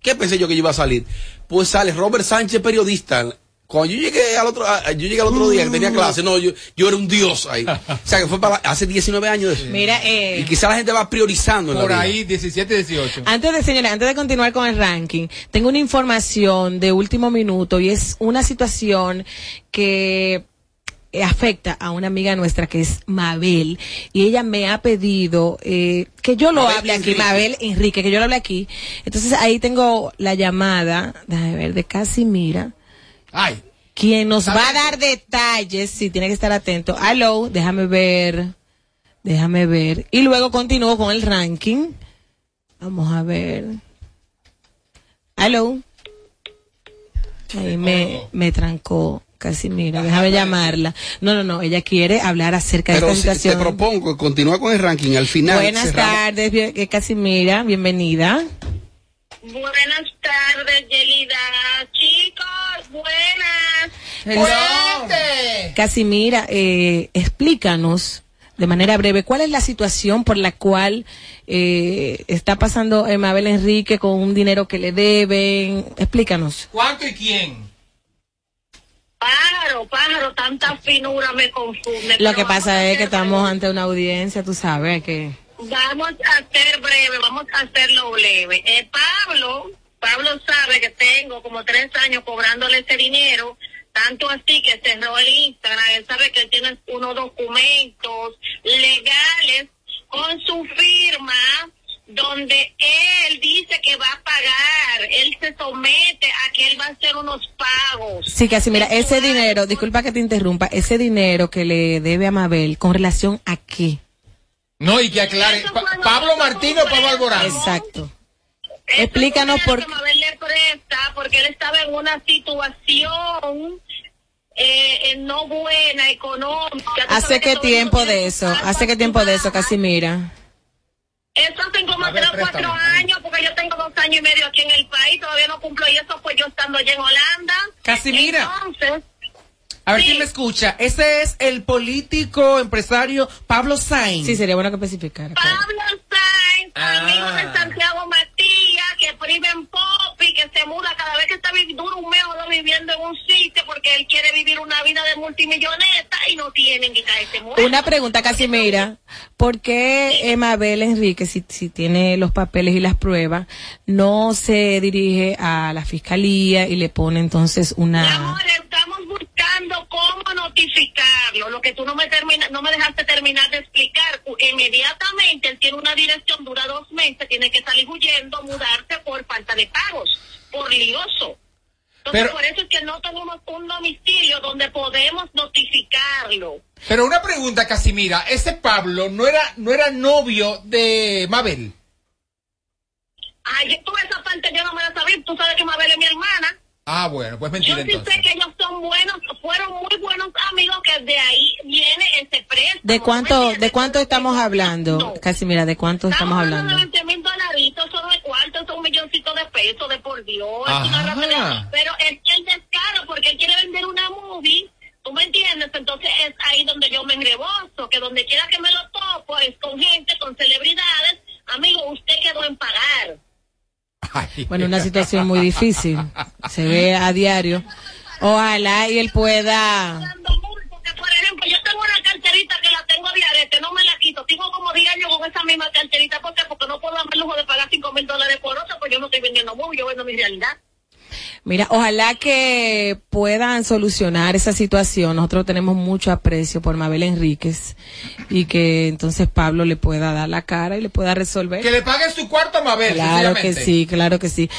¿qué pensé yo que iba a salir? Pues sale Robert Sánchez, periodista. Cuando yo llegué al otro, a- yo llegué al otro día que tenía clase, no, yo, yo era un dios ahí. O sea, que fue para hace 19 años de eso. Mira, eh, Y quizá la gente va priorizando en la Por vida. ahí, 17, 18. Antes de, señores, antes de continuar con el ranking, tengo una información de último minuto y es una situación que afecta a una amiga nuestra que es Mabel y ella me ha pedido eh, que yo lo Mabel hable aquí, Enrique. Mabel Enrique, que yo lo hable aquí. Entonces ahí tengo la llamada, déjame ver, de Casimira. Ay. quien nos va a dar detalles, si tiene que estar atento. Hello, déjame ver, déjame ver. Y luego continúo con el ranking. Vamos a ver. Hello. Ahí me, me trancó. Casi mira, déjame llamarla. No, no, no, ella quiere hablar acerca de esta si- te situación. propongo continuar con el ranking. Al final. Buenas cerramos. tardes, Casimira, bienvenida. Buenas tardes, Yelida. Chicos, buenas. Casimira, eh, explícanos de manera breve cuál es la situación por la cual eh, está pasando Mabel Enrique con un dinero que le deben. Explícanos. ¿Cuánto y quién? Pájaro, pájaro, tanta finura me confunde. Lo que pasa a es que estamos breve. ante una audiencia, tú sabes que. Vamos a hacer breve, vamos a hacerlo breve. Eh, Pablo, Pablo sabe que tengo como tres años cobrándole ese dinero, tanto así que cerró el Instagram. Él sabe que él tiene unos documentos legales con su firma donde él dice que va a pagar. Él se somete a que él va a hacer unos pagos. Sí, Casimira, ese dinero, disculpa que te interrumpa, ese dinero que le debe a Mabel, ¿con relación a qué? No, y que aclare. Pa- Pablo Martino o Pablo Alborán. Exacto. Explícanos por presta porque él estaba en una situación eh, eh, no buena, económica. ¿Hace qué tiempo de eso? ¿Hace qué tiempo de eso. Casimira? Eso hace como ver, tres o cuatro años, porque yo tengo dos años y medio aquí en el país, todavía no cumplo, y eso pues yo estando allá en Holanda. Casimira. Entonces, A ver quién me escucha. Ese es el político empresario Pablo Sainz. Sí, sería bueno que especificara. Pablo Sainz, amigo Ah. de Santiago Que vive en Popi, que se muda cada vez que está dura un mes o dos viviendo en un sitio porque él quiere vivir una vida de multimilloneta y no tienen que caerse muerto. Una pregunta, Casimira. ¿Por qué eh, Mabel Enrique, si, si tiene los papeles y las pruebas, no se dirige a la fiscalía y le pone entonces una... Estamos buscando cómo notificarlo, lo que tú no me termina, no me dejaste terminar de explicar. Inmediatamente él tiene una dirección, dura dos meses, tiene que salir huyendo, mudarse por falta de pagos, por lioso. Entonces Pero- por eso es que no tenemos un domicilio donde podemos notificarlo. Pero una pregunta, Casimira. Ese Pablo no era, no era novio de Mabel. Ay, tú esa parte yo no me la sabía, tú sabes que Mabel es mi hermana. Ah, bueno, pues Yo mentira sí entonces. sé que ellos son buenos, fueron muy buenos amigos, que de ahí viene ese préstamo. ¿De cuánto, de cuánto estamos hablando? Casimira, ¿de cuánto estamos hablando? 20 mil dolaritos, eso no es cuarto, eso es un milloncito de pesos de por Dios. es una rapidez. Pero es que el descaro, porque él quiere vender una movie, ¿tú me entiendes? Entonces es ahí donde yo me engrebozo, que donde quiera que me lo topo es con gente, con celebridades. Amigo, usted quedó en pagar. Bueno, una situación muy difícil. Se ve a diario. Ojalá y él pueda... Por ejemplo, yo tengo una carterita que la tengo de arete, no me la quito. Tengo como 10 años con esa misma carterita. ¿Por qué? Porque no puedo darme el lujo de pagar 5 mil dólares por otra, pues yo no estoy vendiendo movie, yo vendo mi realidad. Mira, ojalá que puedan solucionar esa situación. Nosotros tenemos mucho aprecio por Mabel Enríquez y que entonces Pablo le pueda dar la cara y le pueda resolver. Que le paguen su cuarto a Mabel, Claro que sí, claro que sí.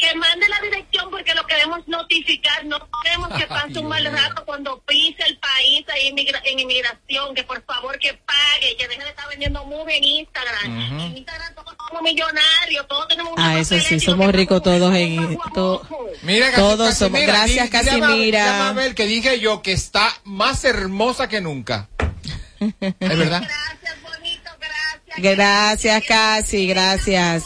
Que mande la dirección porque lo queremos notificar. No queremos que pase un mal rato cuando pise el país ahí en, migra- en inmigración. Que por favor que pague, que deje de estar vendiendo movie en Instagram. En Instagram todos somos millonarios, todos tenemos una Ah, eso sí, somos ricos todos en... to- Mira, todos somos. Casimira, Gracias, di- dile a Casimira. Mabel que dije yo que está más hermosa que nunca. ¿Es verdad? Gracias, Casi, gracias.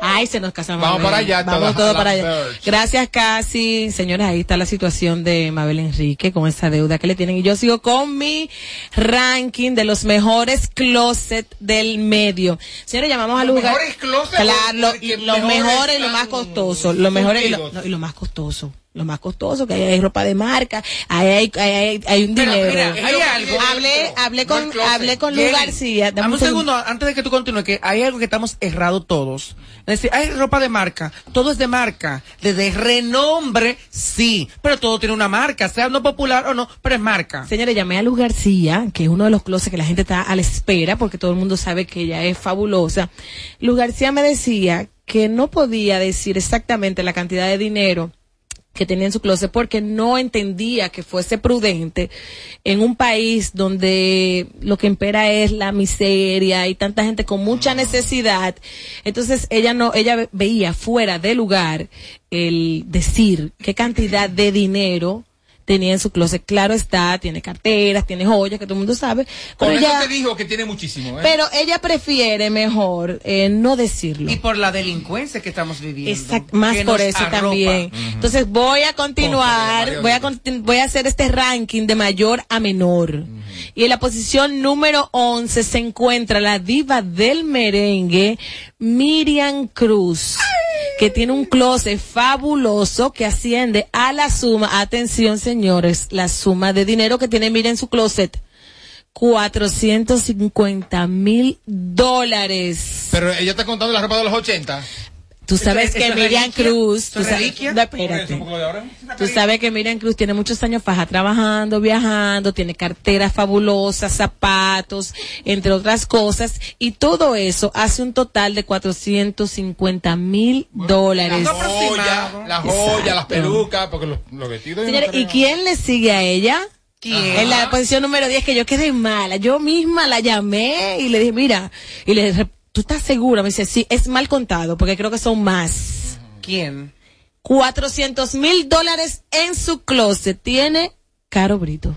Ay, se nos casamos. Vamos para allá, Vamos a para allá. Gracias, Casi. Señores, ahí está la situación de Mabel Enrique con esa deuda que le tienen. Y yo sigo con mi ranking de los mejores closet del medio. Señores, llamamos al ¿Los lugar. mejores closet Claro, los mejores y lo más costoso. Los mejores y lo, no, y lo más costoso. Lo más costoso, que ahí hay ropa de marca, ahí hay, ahí hay, hay un Pero, dinero. mira, hay algo. Hablé, hablé con, hablé con Lu García. Dame un segundo antes de que tú continúes, que hay algo que estamos errados todos. Es decir, hay ropa de marca, todo es de marca, de, de renombre, sí, pero todo tiene una marca, sea no popular o no, pero es marca. Señores, llamé a Luz García, que es uno de los closets que la gente está a la espera, porque todo el mundo sabe que ella es fabulosa. Luz García me decía que no podía decir exactamente la cantidad de dinero que tenía en su closet porque no entendía que fuese prudente en un país donde lo que impera es la miseria y tanta gente con mucha necesidad. Entonces ella no, ella ve- veía fuera de lugar el decir qué cantidad de dinero tenía en su closet. Claro está, tiene carteras, tiene joyas, que todo el mundo sabe. Con Pero eso ella, te dijo que tiene muchísimo, ¿eh? pero ella prefiere mejor eh, no decirlo. Y por la delincuencia que estamos viviendo. Exacto, más por eso arropa. también. Entonces voy a continuar, voy a, voy a hacer este ranking de mayor a menor. Y en la posición número 11 se encuentra la diva del merengue, Miriam Cruz, que tiene un closet fabuloso que asciende a la suma, atención señores, la suma de dinero que tiene Miriam en su closet. 450 mil dólares. Pero ella está contando la ropa de los 80. Tú sabes ¿Eso que Miriam? Cruz, ¿Eso tú es sabes, no, espérate. Tú sabes que Miriam Cruz tiene muchos años faja trabajando, viajando, tiene carteras fabulosas, zapatos, entre otras cosas, y todo eso hace un total de 450 mil dólares. La joya, la joya, las pelucas, porque los, los vestidos... Señores, ¿y quién le sigue a ella? ¿Quién? En la posición número 10, que yo quedé mala. Yo misma la llamé y le dije, mira, y le ¿tú estás segura? Me dice, sí, es mal contado, porque creo que son más. ¿Quién? 400 mil dólares en su closet tiene Caro Brito.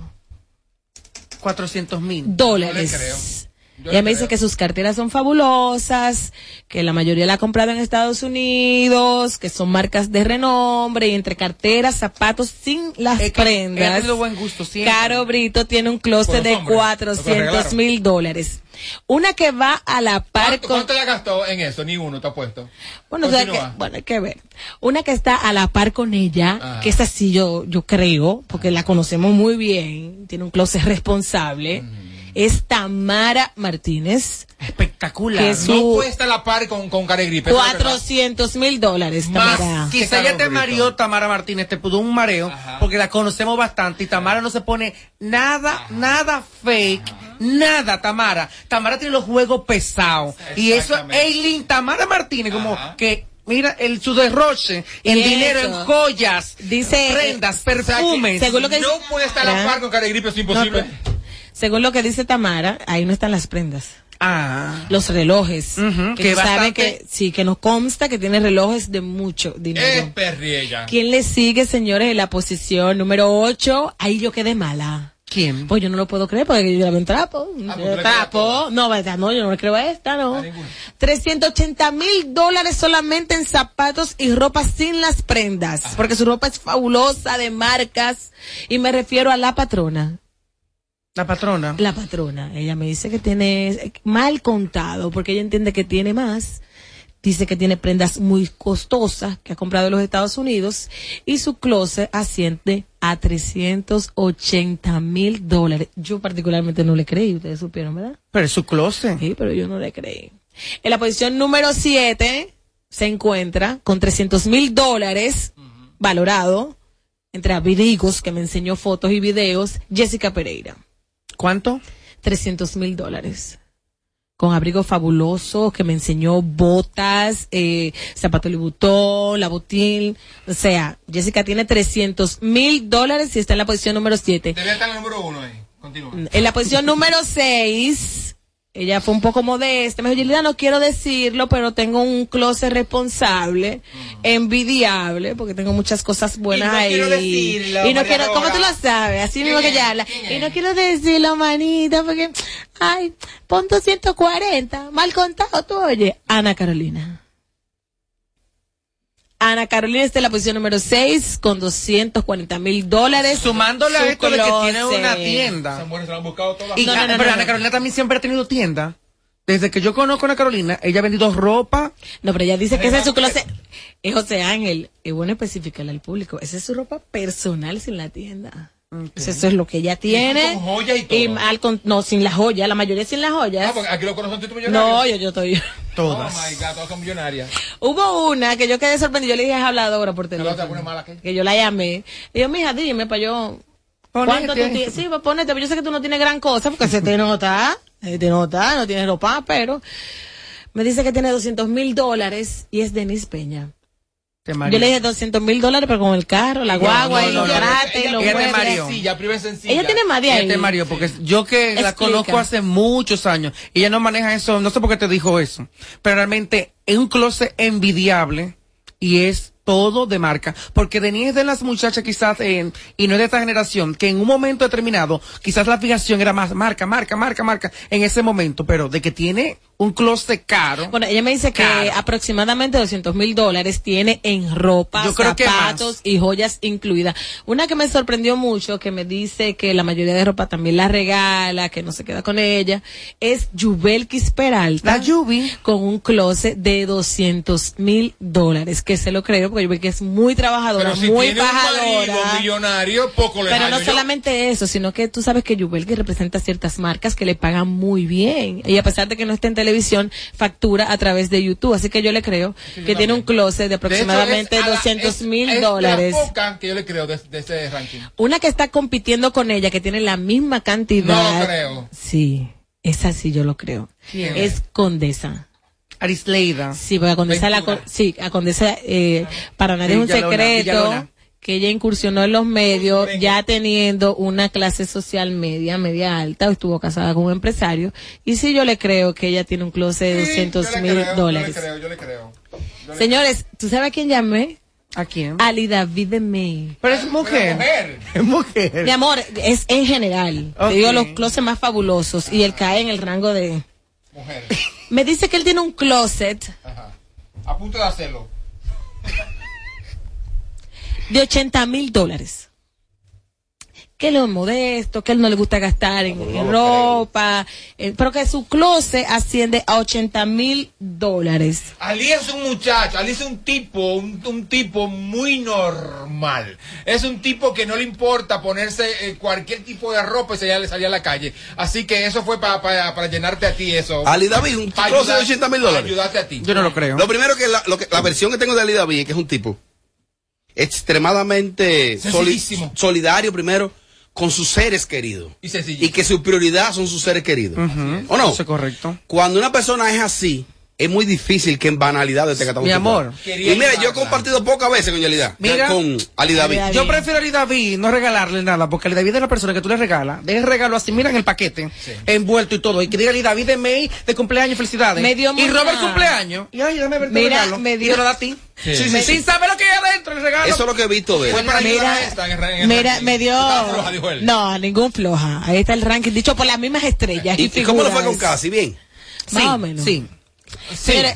400 mil. Dólares. Ella me dice que sus carteras son fabulosas, que la mayoría la ha comprado en Estados Unidos, que son marcas de renombre, y entre carteras, zapatos, sin las Ella ha prendas. buen gusto siempre. Caro Brito tiene un closet de hombres, lo que 400 regalaron. mil dólares. Una que va a la par ¿Cuánto, con... cuánto ella gastó en eso? Ni uno te ha puesto. Bueno, o sea Continúa. que- bueno, hay que ver. Una que está a la par con ella, Ajá. que es así yo, yo creo, porque la conocemos muy bien, tiene un closet responsable, es Tamara Martínez. Espectacular. Que su- No puede estar a la par con, con Care Gripe. eso es verdad. 400 mil dólares, Más Tamara. que Quizá ya te mareó Tamara Martínez, te pudo un mareo, porque la conocemos bastante y Tamara no se pone nada, nada fake, nada, Tamara. Tamara tiene los juegos pesados. Y eso, Eileen, Tamara Martínez, como que, mira, el, su derroche en dinero, eso. en joyas, Dice, prendas, eh, o sea, que perfumes. según lo que No dice- puede estar a la par con Care Gripe, es imposible. No, pero- según lo que dice Tamara, ahí no están las prendas. Ah. Los relojes. Ujú, que que bastante- que, sí, que nos consta que tiene relojes de mucho dinero. es. ¿Quién le sigue, señores, en la posición número 8? Ahí yo quedé mala. ¿Quién? Pues yo no lo puedo creer porque yo la veo en trapo. Ah, pues trapo. No, verdad, no, yo no le creo a esta, no. 380 mil dólares solamente en zapatos y ropa sin las prendas. Porque su ropa es fabulosa, de marcas. Y me refiero a la patrona. La patrona. La patrona. Ella me dice que tiene mal contado porque ella entiende que tiene más. Dice que tiene prendas muy costosas que ha comprado en los Estados Unidos y su closet asciende a 380 mil dólares. Yo particularmente no le creí, ustedes supieron, ¿verdad? Pero es su closet. Sí, pero yo no le creí. En la posición número 7 se encuentra con 300 mil dólares valorado entre abrigos que me enseñó fotos y videos Jessica Pereira. ¿Cuánto? 300 mil dólares. Con abrigos fabulosos que me enseñó botas, eh, zapato Louboutin, la botín. O sea, Jessica tiene 300 mil dólares y está en la posición número 7. Debe estar en el número uno ahí. Continúa. En la posición número 6, ella fue un poco modesta. Me dijo, Yelida, no quiero decirlo, pero tengo un closet responsable, envidiable, porque tengo muchas cosas buenas Y no ahí. quiero decirlo, y no quiero, ¿cómo tú lo sabes? Así mismo que ella habla. Y no quiero decirlo, manita, porque, ay, pon 240, mal contado tú, oye. Ana Carolina. Ana Carolina está en la posición número 6 con 240 mil dólares. Sumándole a esto de que tiene closet. una tienda. Esa mujer se la han buscado todas. Y, No, no, no, pero no, Ana no. Carolina también siempre ha tenido tienda. Desde que yo conozco a Ana Carolina, ella ha vendido ropa. No, pero ella dice que ese es su closet. Es José Ángel. Es bueno especificarle al público. Esa es su ropa personal sin la tienda. Eso es lo que ella tiene. con joya y todo. mal con- no, sin la joya. La mayoría sin las joyas. Ah, porque aquí lo conocen tú millonarios. No, yo, yo estoy. Oh my God, todas son millonarias. Hubo una que yo quedé sorprendida. Yo le dije a habladora por teléfono. mala que. Que yo la llamé. Y yo, mija, dime para yo. ¿Cuánto tú tienes? Sí, pues ponete. Pero yo sé que tú no tienes gran cosa porque se te nota. Se te nota, no tienes ropa, pero. Me dice que tiene 200 mil dólares y es Denise Peña. Yo le dije 200 mil dólares, pero con el carro, la No, guagua, no, y no, los no, trates, ella- los ella privada sencilla. Ella tiene más de ahí. Este Mario, porque yo que la conozco hace muchos años y ella no maneja eso, no sé por qué te dijo eso, pero realmente es un closet envidiable y es todo de marca, porque Denise es de las muchachas quizás en, y no es de esta generación, que en un momento determinado quizás la fijación era más marca, marca, marca, marca en ese momento, pero de que tiene un closet caro. Bueno, ella me dice que aproximadamente 200 mil dólares tiene en ropa, Yo creo que zapatos y joyas incluidas. Una que me sorprendió mucho, que me dice que la mayoría de ropa también la regala, que no se queda con ella, es Jubelkis Peralta. La Yubi. Con un closet de 200 mil dólares, que se lo creo, porque Jubelkis es muy trabajadora, Pero si muy tiene un pajadora. marido millonario, poco le Pero no yo. solamente eso, sino que tú sabes que Jubelkis representa ciertas marcas que le pagan muy bien. Y a pesar de que no esté en televisión, factura a través de YouTube. Así que yo le creo que tiene un closet de De hecho, aproximadamente la- 200 es- mil es dólares. La que yo le creo de, de ese ranking. Una que está compitiendo con ella, que tiene la misma cantidad. No creo. Sí, esa sí yo lo creo. ¿Quién? Es Condesa. Arisleida. Sí, porque a Condesa, la, sí, a Condesa, eh, para nadie es un secreto Villalona. que ella incursionó en los medios ya teniendo una clase social media, media alta, estuvo casada con un empresario, y sí yo le creo que ella tiene un closet de 200 Yo le mil creo, dólares. Yo le creo, yo le creo. Señores, ¿tú sabes a quién llamé? ¿A quién? Ali David de May. Pero es mujer. Mujer. Es mujer. Mi amor, es en general. Ok. Te digo los closets más fabulosos y él cae en el rango de... Me dice que él tiene un closet A punto de hacerlo. de 80 mil dólares. Que él es modesto, que él no le gusta gastar en, en ropa, eh, pero que su closet asciende a 80 mil dólares. Ali es un muchacho, Ali es un tipo, un, un tipo muy normal. Es un tipo que no le importa ponerse eh, cualquier tipo de ropa y salir, salir a la calle. Así que eso fue pa- pa- para llenarte a ti eso. Ali David, un closet de ayudar- 80 mil dólares. Ayudarte a ti. Yo no lo creo. Lo primero que la, lo que- la versión que tengo de Ali David es que es un tipo extremadamente soli- solidario primero con sus seres queridos. Y que su prioridad son sus seres queridos. ¿O no? Eso es correcto. Cuando una persona es así, es muy difícil que en banalidades te Mi amor. Y mira, yo he compartido pocas veces con Yalida. Mira. con Ali David. Yo prefiero a Ali David no regalarle nada, porque Ali David es la persona que tú le regalas, de regalo así, mira en el paquete, envuelto y todo, y que diga Ali David de May de cumpleaños, felicidades. Me dio y Robert cumpleaños, y ay, dame ver tu Mira, regalo. me dio- Y lo da a ti. Sí. Sí, Sí, sí. Sin saber lo que hay adentro, el regalo. Eso es lo que he visto de él. Fue para ayudar Mira, a esta en el ra- en el Mira, ranking. me dio... Estaba floja, dijo él. No, ningún floja. Ahí está el ranking, dicho por las mismas estrellas. ¿Y, Y, y cómo le fue con Casi? Bien. Más Sí, o menos. Sí.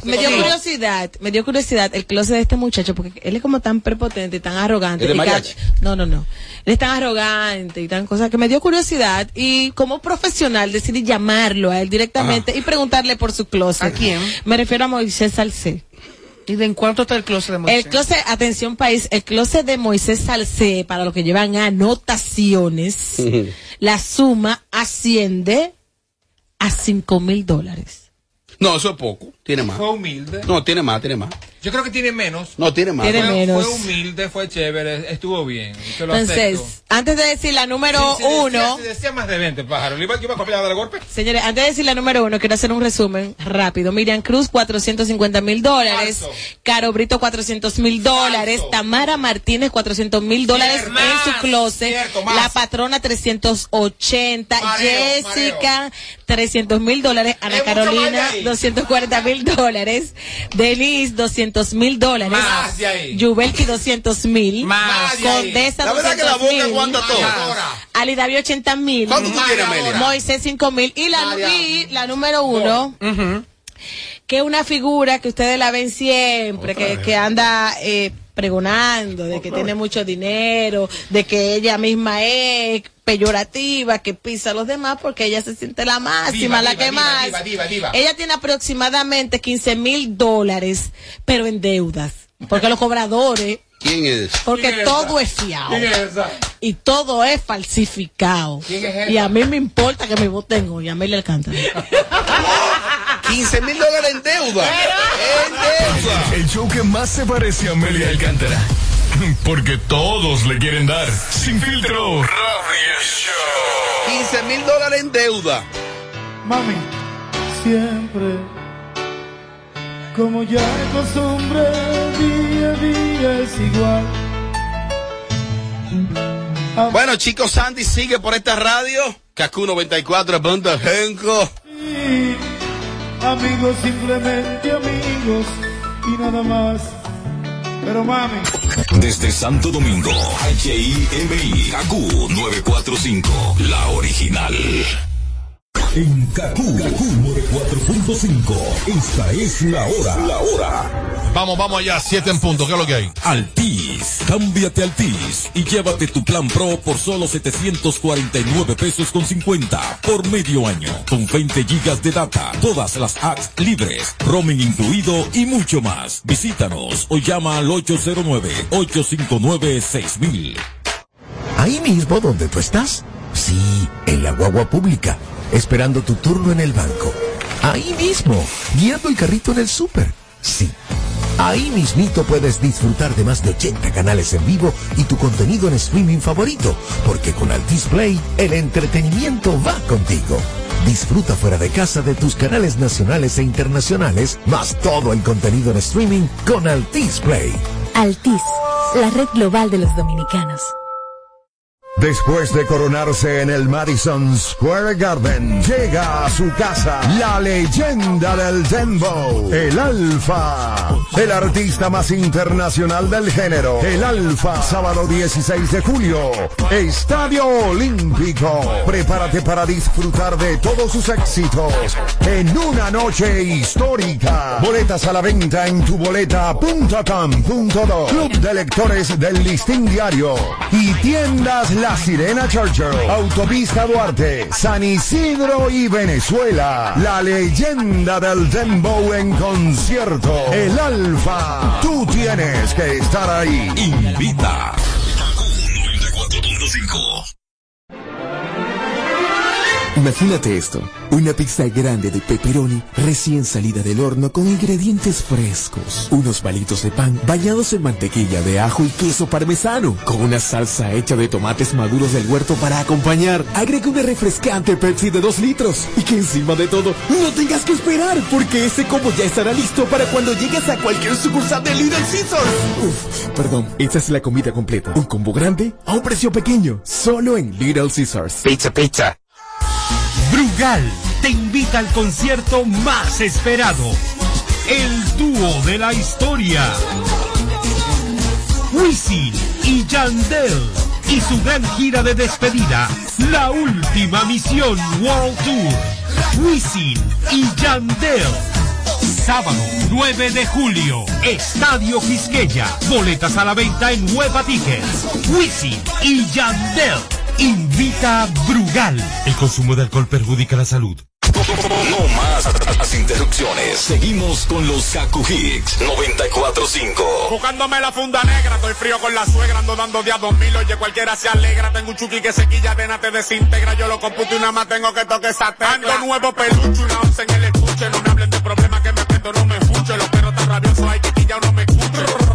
Me dio sí. curiosidad, me dio curiosidad el closet de este muchacho porque él es como tan prepotente y tan arrogante. ¿Es de y no, no, no. Él es tan arrogante y tan cosas que me dio curiosidad y como profesional decidí llamarlo a él directamente y preguntarle por su closet. ¿A quién? Me refiero a Moisés Salcé. ¿Y de en cuánto está el closet de Moisés? El closet, atención país, el closet de Moisés Salcé, para los que llevan anotaciones, la suma asciende a cinco mil dólares. No, eso es poco. Tiene más. Fue humilde. No, tiene más, tiene más. Yo creo que tiene menos. No, tiene más. Tiene fue, menos. fue humilde, fue chévere, estuvo bien. Yo lo Entonces, acepto. antes de decir la número decía- uno, si decía más de 20, pájaro. ¿Le iba, iba a copiar del golpe? señores, antes de decir la número uno, quiero hacer un resumen rápido. Miriam Cruz, 450 mil dólares. Caro Brito, 400 mil dólares. Tamara Martínez, 400 mil dólares en su closet. Cierto, más. La patrona, 380. Mareo, Jessica, 300 mil dólares. Ana Carolina, más de ahí. 240 mil dólares. Denise, 200 mil dólares. Más de ahí. Yubelki, 200 mil. Más de ahí. Condesa, La verdad que la 200 boca mil. aguanta todo. Ahora. Ali David 80 mil. ¿Cuánto tú tienes, Amelia? Moisés 5 mil. Y la, y la número uno, que es una figura que ustedes la ven siempre, que, que anda eh, pregonando de que tiene mucho dinero, de que ella misma es peyorativa, que pisa a los demás porque ella se siente la máxima, Diva, la diva, que diva, más. diva, diva, diva. Ella tiene aproximadamente 15 mil dólares, pero en deudas. Porque los cobradores ¿Quién es? porque ¿Quién es todo esa? es fiado. ¿Quién es esa? Y todo es falsificado. ¿Quién es esa? Y a mí me importa que mi voz tengo. Y a mí le encanta. 15 mil dólares en deuda. En deuda. El show que más se parece a Amelia Alcántara. Porque todos le quieren dar. Sin filtro. Radio Show. 15 mil dólares en deuda. Mami, siempre Como ya es costumbre, día a día es igual. Bueno, chicos, Sandy sigue por esta radio. Kaku 94.5. Sí, amigos, simplemente amigos y nada más. Pero mami, Desde Santo Domingo, HIMI, KQ 945, la original. En KQ 4.5, esta es la hora. La hora. Vamos, vamos allá, 7 en punto, ¿qué es lo que hay? Altis, cámbiate a Altis y llévate tu plan Pro por solo 749 pesos con 50 por medio año, con 20 gigas de data, todas las apps libres, roaming incluido y mucho más. Visítanos o llama al 809-859-6000. Ahí mismo donde tú estás. Sí, en la guagua pública, esperando tu turno en el banco. Ahí mismo, guiando el carrito en el súper. Sí. Ahí mismito puedes disfrutar de más de 80 canales en vivo y tu contenido en streaming favorito, porque con Altis Play el entretenimiento va contigo. Disfruta fuera de casa de tus canales nacionales e internacionales, más todo el contenido en streaming con Altis Play. Altis, la red global de los dominicanos. Después de coronarse en el Madison Square Garden, llega a su casa la leyenda del Dembow, el Alfa, el artista más internacional del género, el Alfa, sábado 16 de julio, Estadio Olímpico. Prepárate para disfrutar de todos sus éxitos en una noche histórica. Boletas a la venta en tuboleta.com.do, Club de Lectores del Listín Diario y tiendas La Sirena Churchill, Autopista Duarte, San Isidro y Venezuela. La leyenda del Dembow en concierto. El Alfa. Tú tienes que estar ahí. Invita. Imagínate esto, una pizza grande de pepperoni recién salida del horno con ingredientes frescos, unos palitos de pan bañados en mantequilla de ajo y queso parmesano, con una salsa hecha de tomates maduros del huerto para acompañar. Agrega una refrescante Pepsi de 2 litros y que encima de todo no tengas que esperar porque ese combo ya estará listo para cuando llegues a cualquier sucursal de Little Caesars. Uf, perdón, esta es la comida completa. Un combo grande a un precio pequeño, solo en Little Caesars. Pizza, pizza. Brugal te invita al concierto más esperado. El dúo de la historia. Wisin y Yandel. Y su gran gira de despedida. La última misión World Tour. Wisin y Yandel. Sábado 9 de julio. Estadio Quisqueya. Boletas a la venta en Hueva Tickets. Wisin y Yandel. Invita Brugal. El consumo de alcohol perjudica la salud. No más las interrupciones. Seguimos con los Kaku Hicks 94.5. Buscándome la funda negra, estoy frío con la suegra, ando dando días dos mil, oye cualquiera se alegra, tengo un chuki que se quilla, arena te desintegra, yo lo computo y nada más tengo que toque esa tecla. Ando nuevo pelucho, una once en el estuche, no me hablen de problemas que me meto, no me escucho, los perros tan rabiosos hay que quilla no me escucho.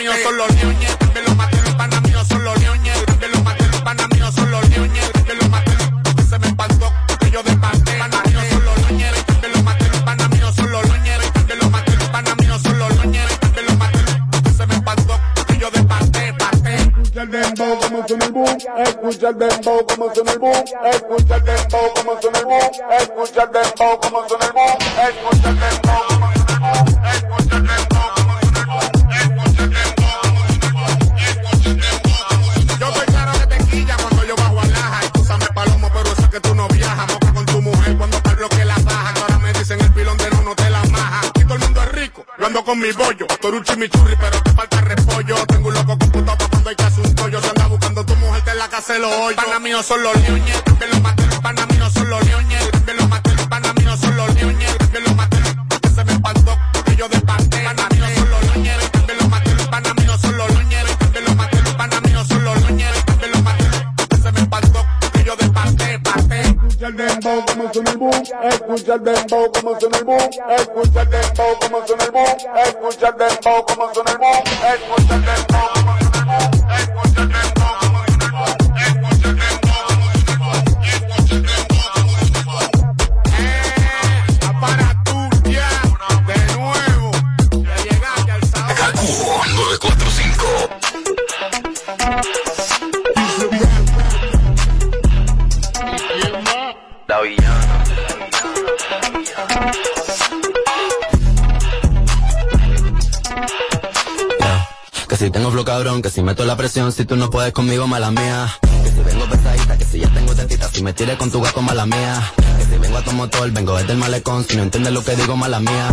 Desparté, pana mío son los también lo maté, los los lo maté, los pana mío son los también lo maté, se me que yo desparté, pana mío son los lo maté, los pana mío son los también lo maté, los pana mío son los maté, se me espantó, que yo desparté, parté. escucha el dembow como escucha el dembow como suena el boom, escucha el dembow como suena el boom, escucha el dembow como suena con mi bollo. Tú eres un chimichurri, pero te falta repollo. Tengo un loco computado pa' cuando hay que hacer un pollo. Se anda buscando tu mujer, te la casa lo hoyo. Pana son los leones. También los maté. Pana mío son los leones. Escucha el dembow como suena el boom, escucha el dembow como suena el boom, escucha el dembow como suena el boom, escucha el dembow que si meto la presión, si tú no puedes conmigo, mala mía. Que si vengo pesadita, que si ya tengo tetita, si me tires con tu gato, mala mía. Que si vengo a tu motor, vengo desde el malecón, si no entiendes lo que digo, mala mía.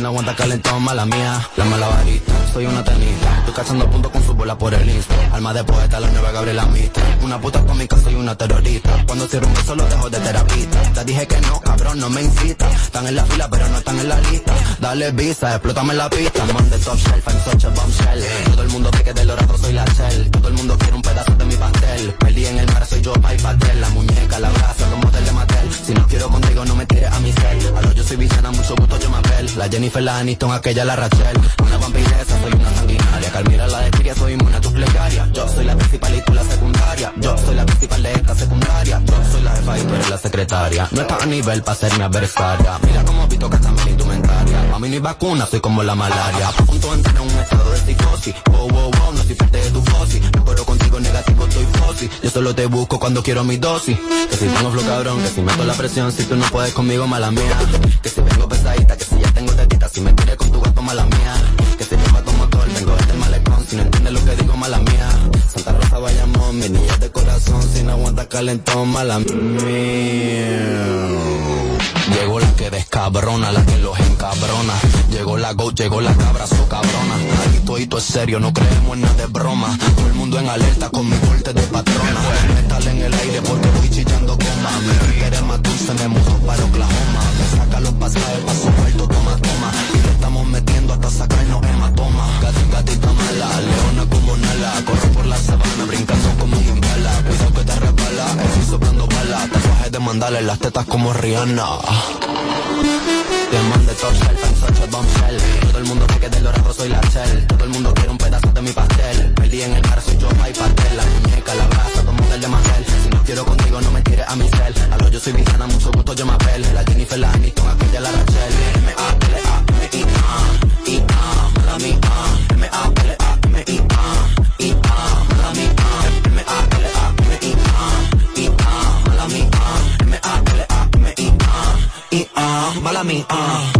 No aguanta calentón, mala mía. La malabarista, soy una tenista, estoy cachando puntos con su bola por el insta. Alma de poeta, la nueva Gabriela Mista. Una puta cómica, soy una terrorista. Cuando cierro un beso lo dejo de terapista. Te dije que no, cabrón, no me incita. Están en la fila, pero no están en la lista. Dale visa, explótame la pista. Man de top shelf, I'm such a bombshell. Todo el mundo ve que del dorado soy la shell. Todo el mundo quiere un mi pastel. Perdí en el mar, soy yo, Pai Patel. La muñeca, la brasa, los model de Mattel. Si no quiero contigo, no me tires a mi cel. A lo yo soy villana, mucho gusto, yo me apel. La Jennifer, la Aniston, aquella, la Rachel. Una vampiresa, soy una sanguinaria. Calmira, la de soy inmune a tu plegaria. Yo soy la principal y tú la secundaria. Yo soy la principal de esta secundaria. Yo soy la jefa y tú eres la secretaria. No estás a nivel para ser mi adversaria. Mira cómo pito que también indumentaria. A mí no hay vacuna, soy como la malaria. A punto de entrar en un estado de psicosis. Wow, wow, wow, no soy parte de tu fosi. Yo solo te busco cuando quiero mi dosis. Que si tengo flow cabrón, que si meto la presión, si tú no puedes conmigo, mala mía. Que si vengo pesadita, que si ya tengo tetita, si me tires con tu gato, mala mía. Que si a tu motor, vengo desde el malecón, si no entiendes lo que digo, mala mía. Santa Rosa Bayamón, mi niña de corazón, si no aguanta calentón, mala mía. Llegó la que descabrona, la que los encabrona. La go, llegó la cabra, so cabrona. Aquí todo es serio, no creemos en nada de broma. Todo el mundo en alerta con mi corte de patrona. Metal en el aire porque voy chillando goma. Mi quieres más dulce, me mudo para Oklahoma. Me saca los pasajes pa' su muerto, toma, toma. Y le estamos metiendo hasta sacarnos hematoma. Gati, gatita mala, leona como Nala. Corro por la sabana, brincando como un impala. Cuidado que te resbala, estoy soplando bala. Tatuajes de mandala en las tetas como Rihanna. Diamante de top shelf, I'm such a bombshell. Todo el mundo ve que del dorado soy la shell. Todo el mundo quiere un pedazo de mi pastel. Perdí en el mar, soy yo, Pai Pastel. La muñeca, la brasa, todo model de Mattel. Si no quiero contigo, no me tires a mi cel. A lo yo soy villana, mucho gusto, yo me apel. La Jennifer, la Aniston, aquella, la Rachel. M-A-L-A-M-I-A, I-A, mala mía. M-A-L-A-M-I-A, I-A, mala mía. M-A-L-A-M-I-A, I-A, mala mía. M-A-L-A-M-I-A, I-A, mala mía. Mala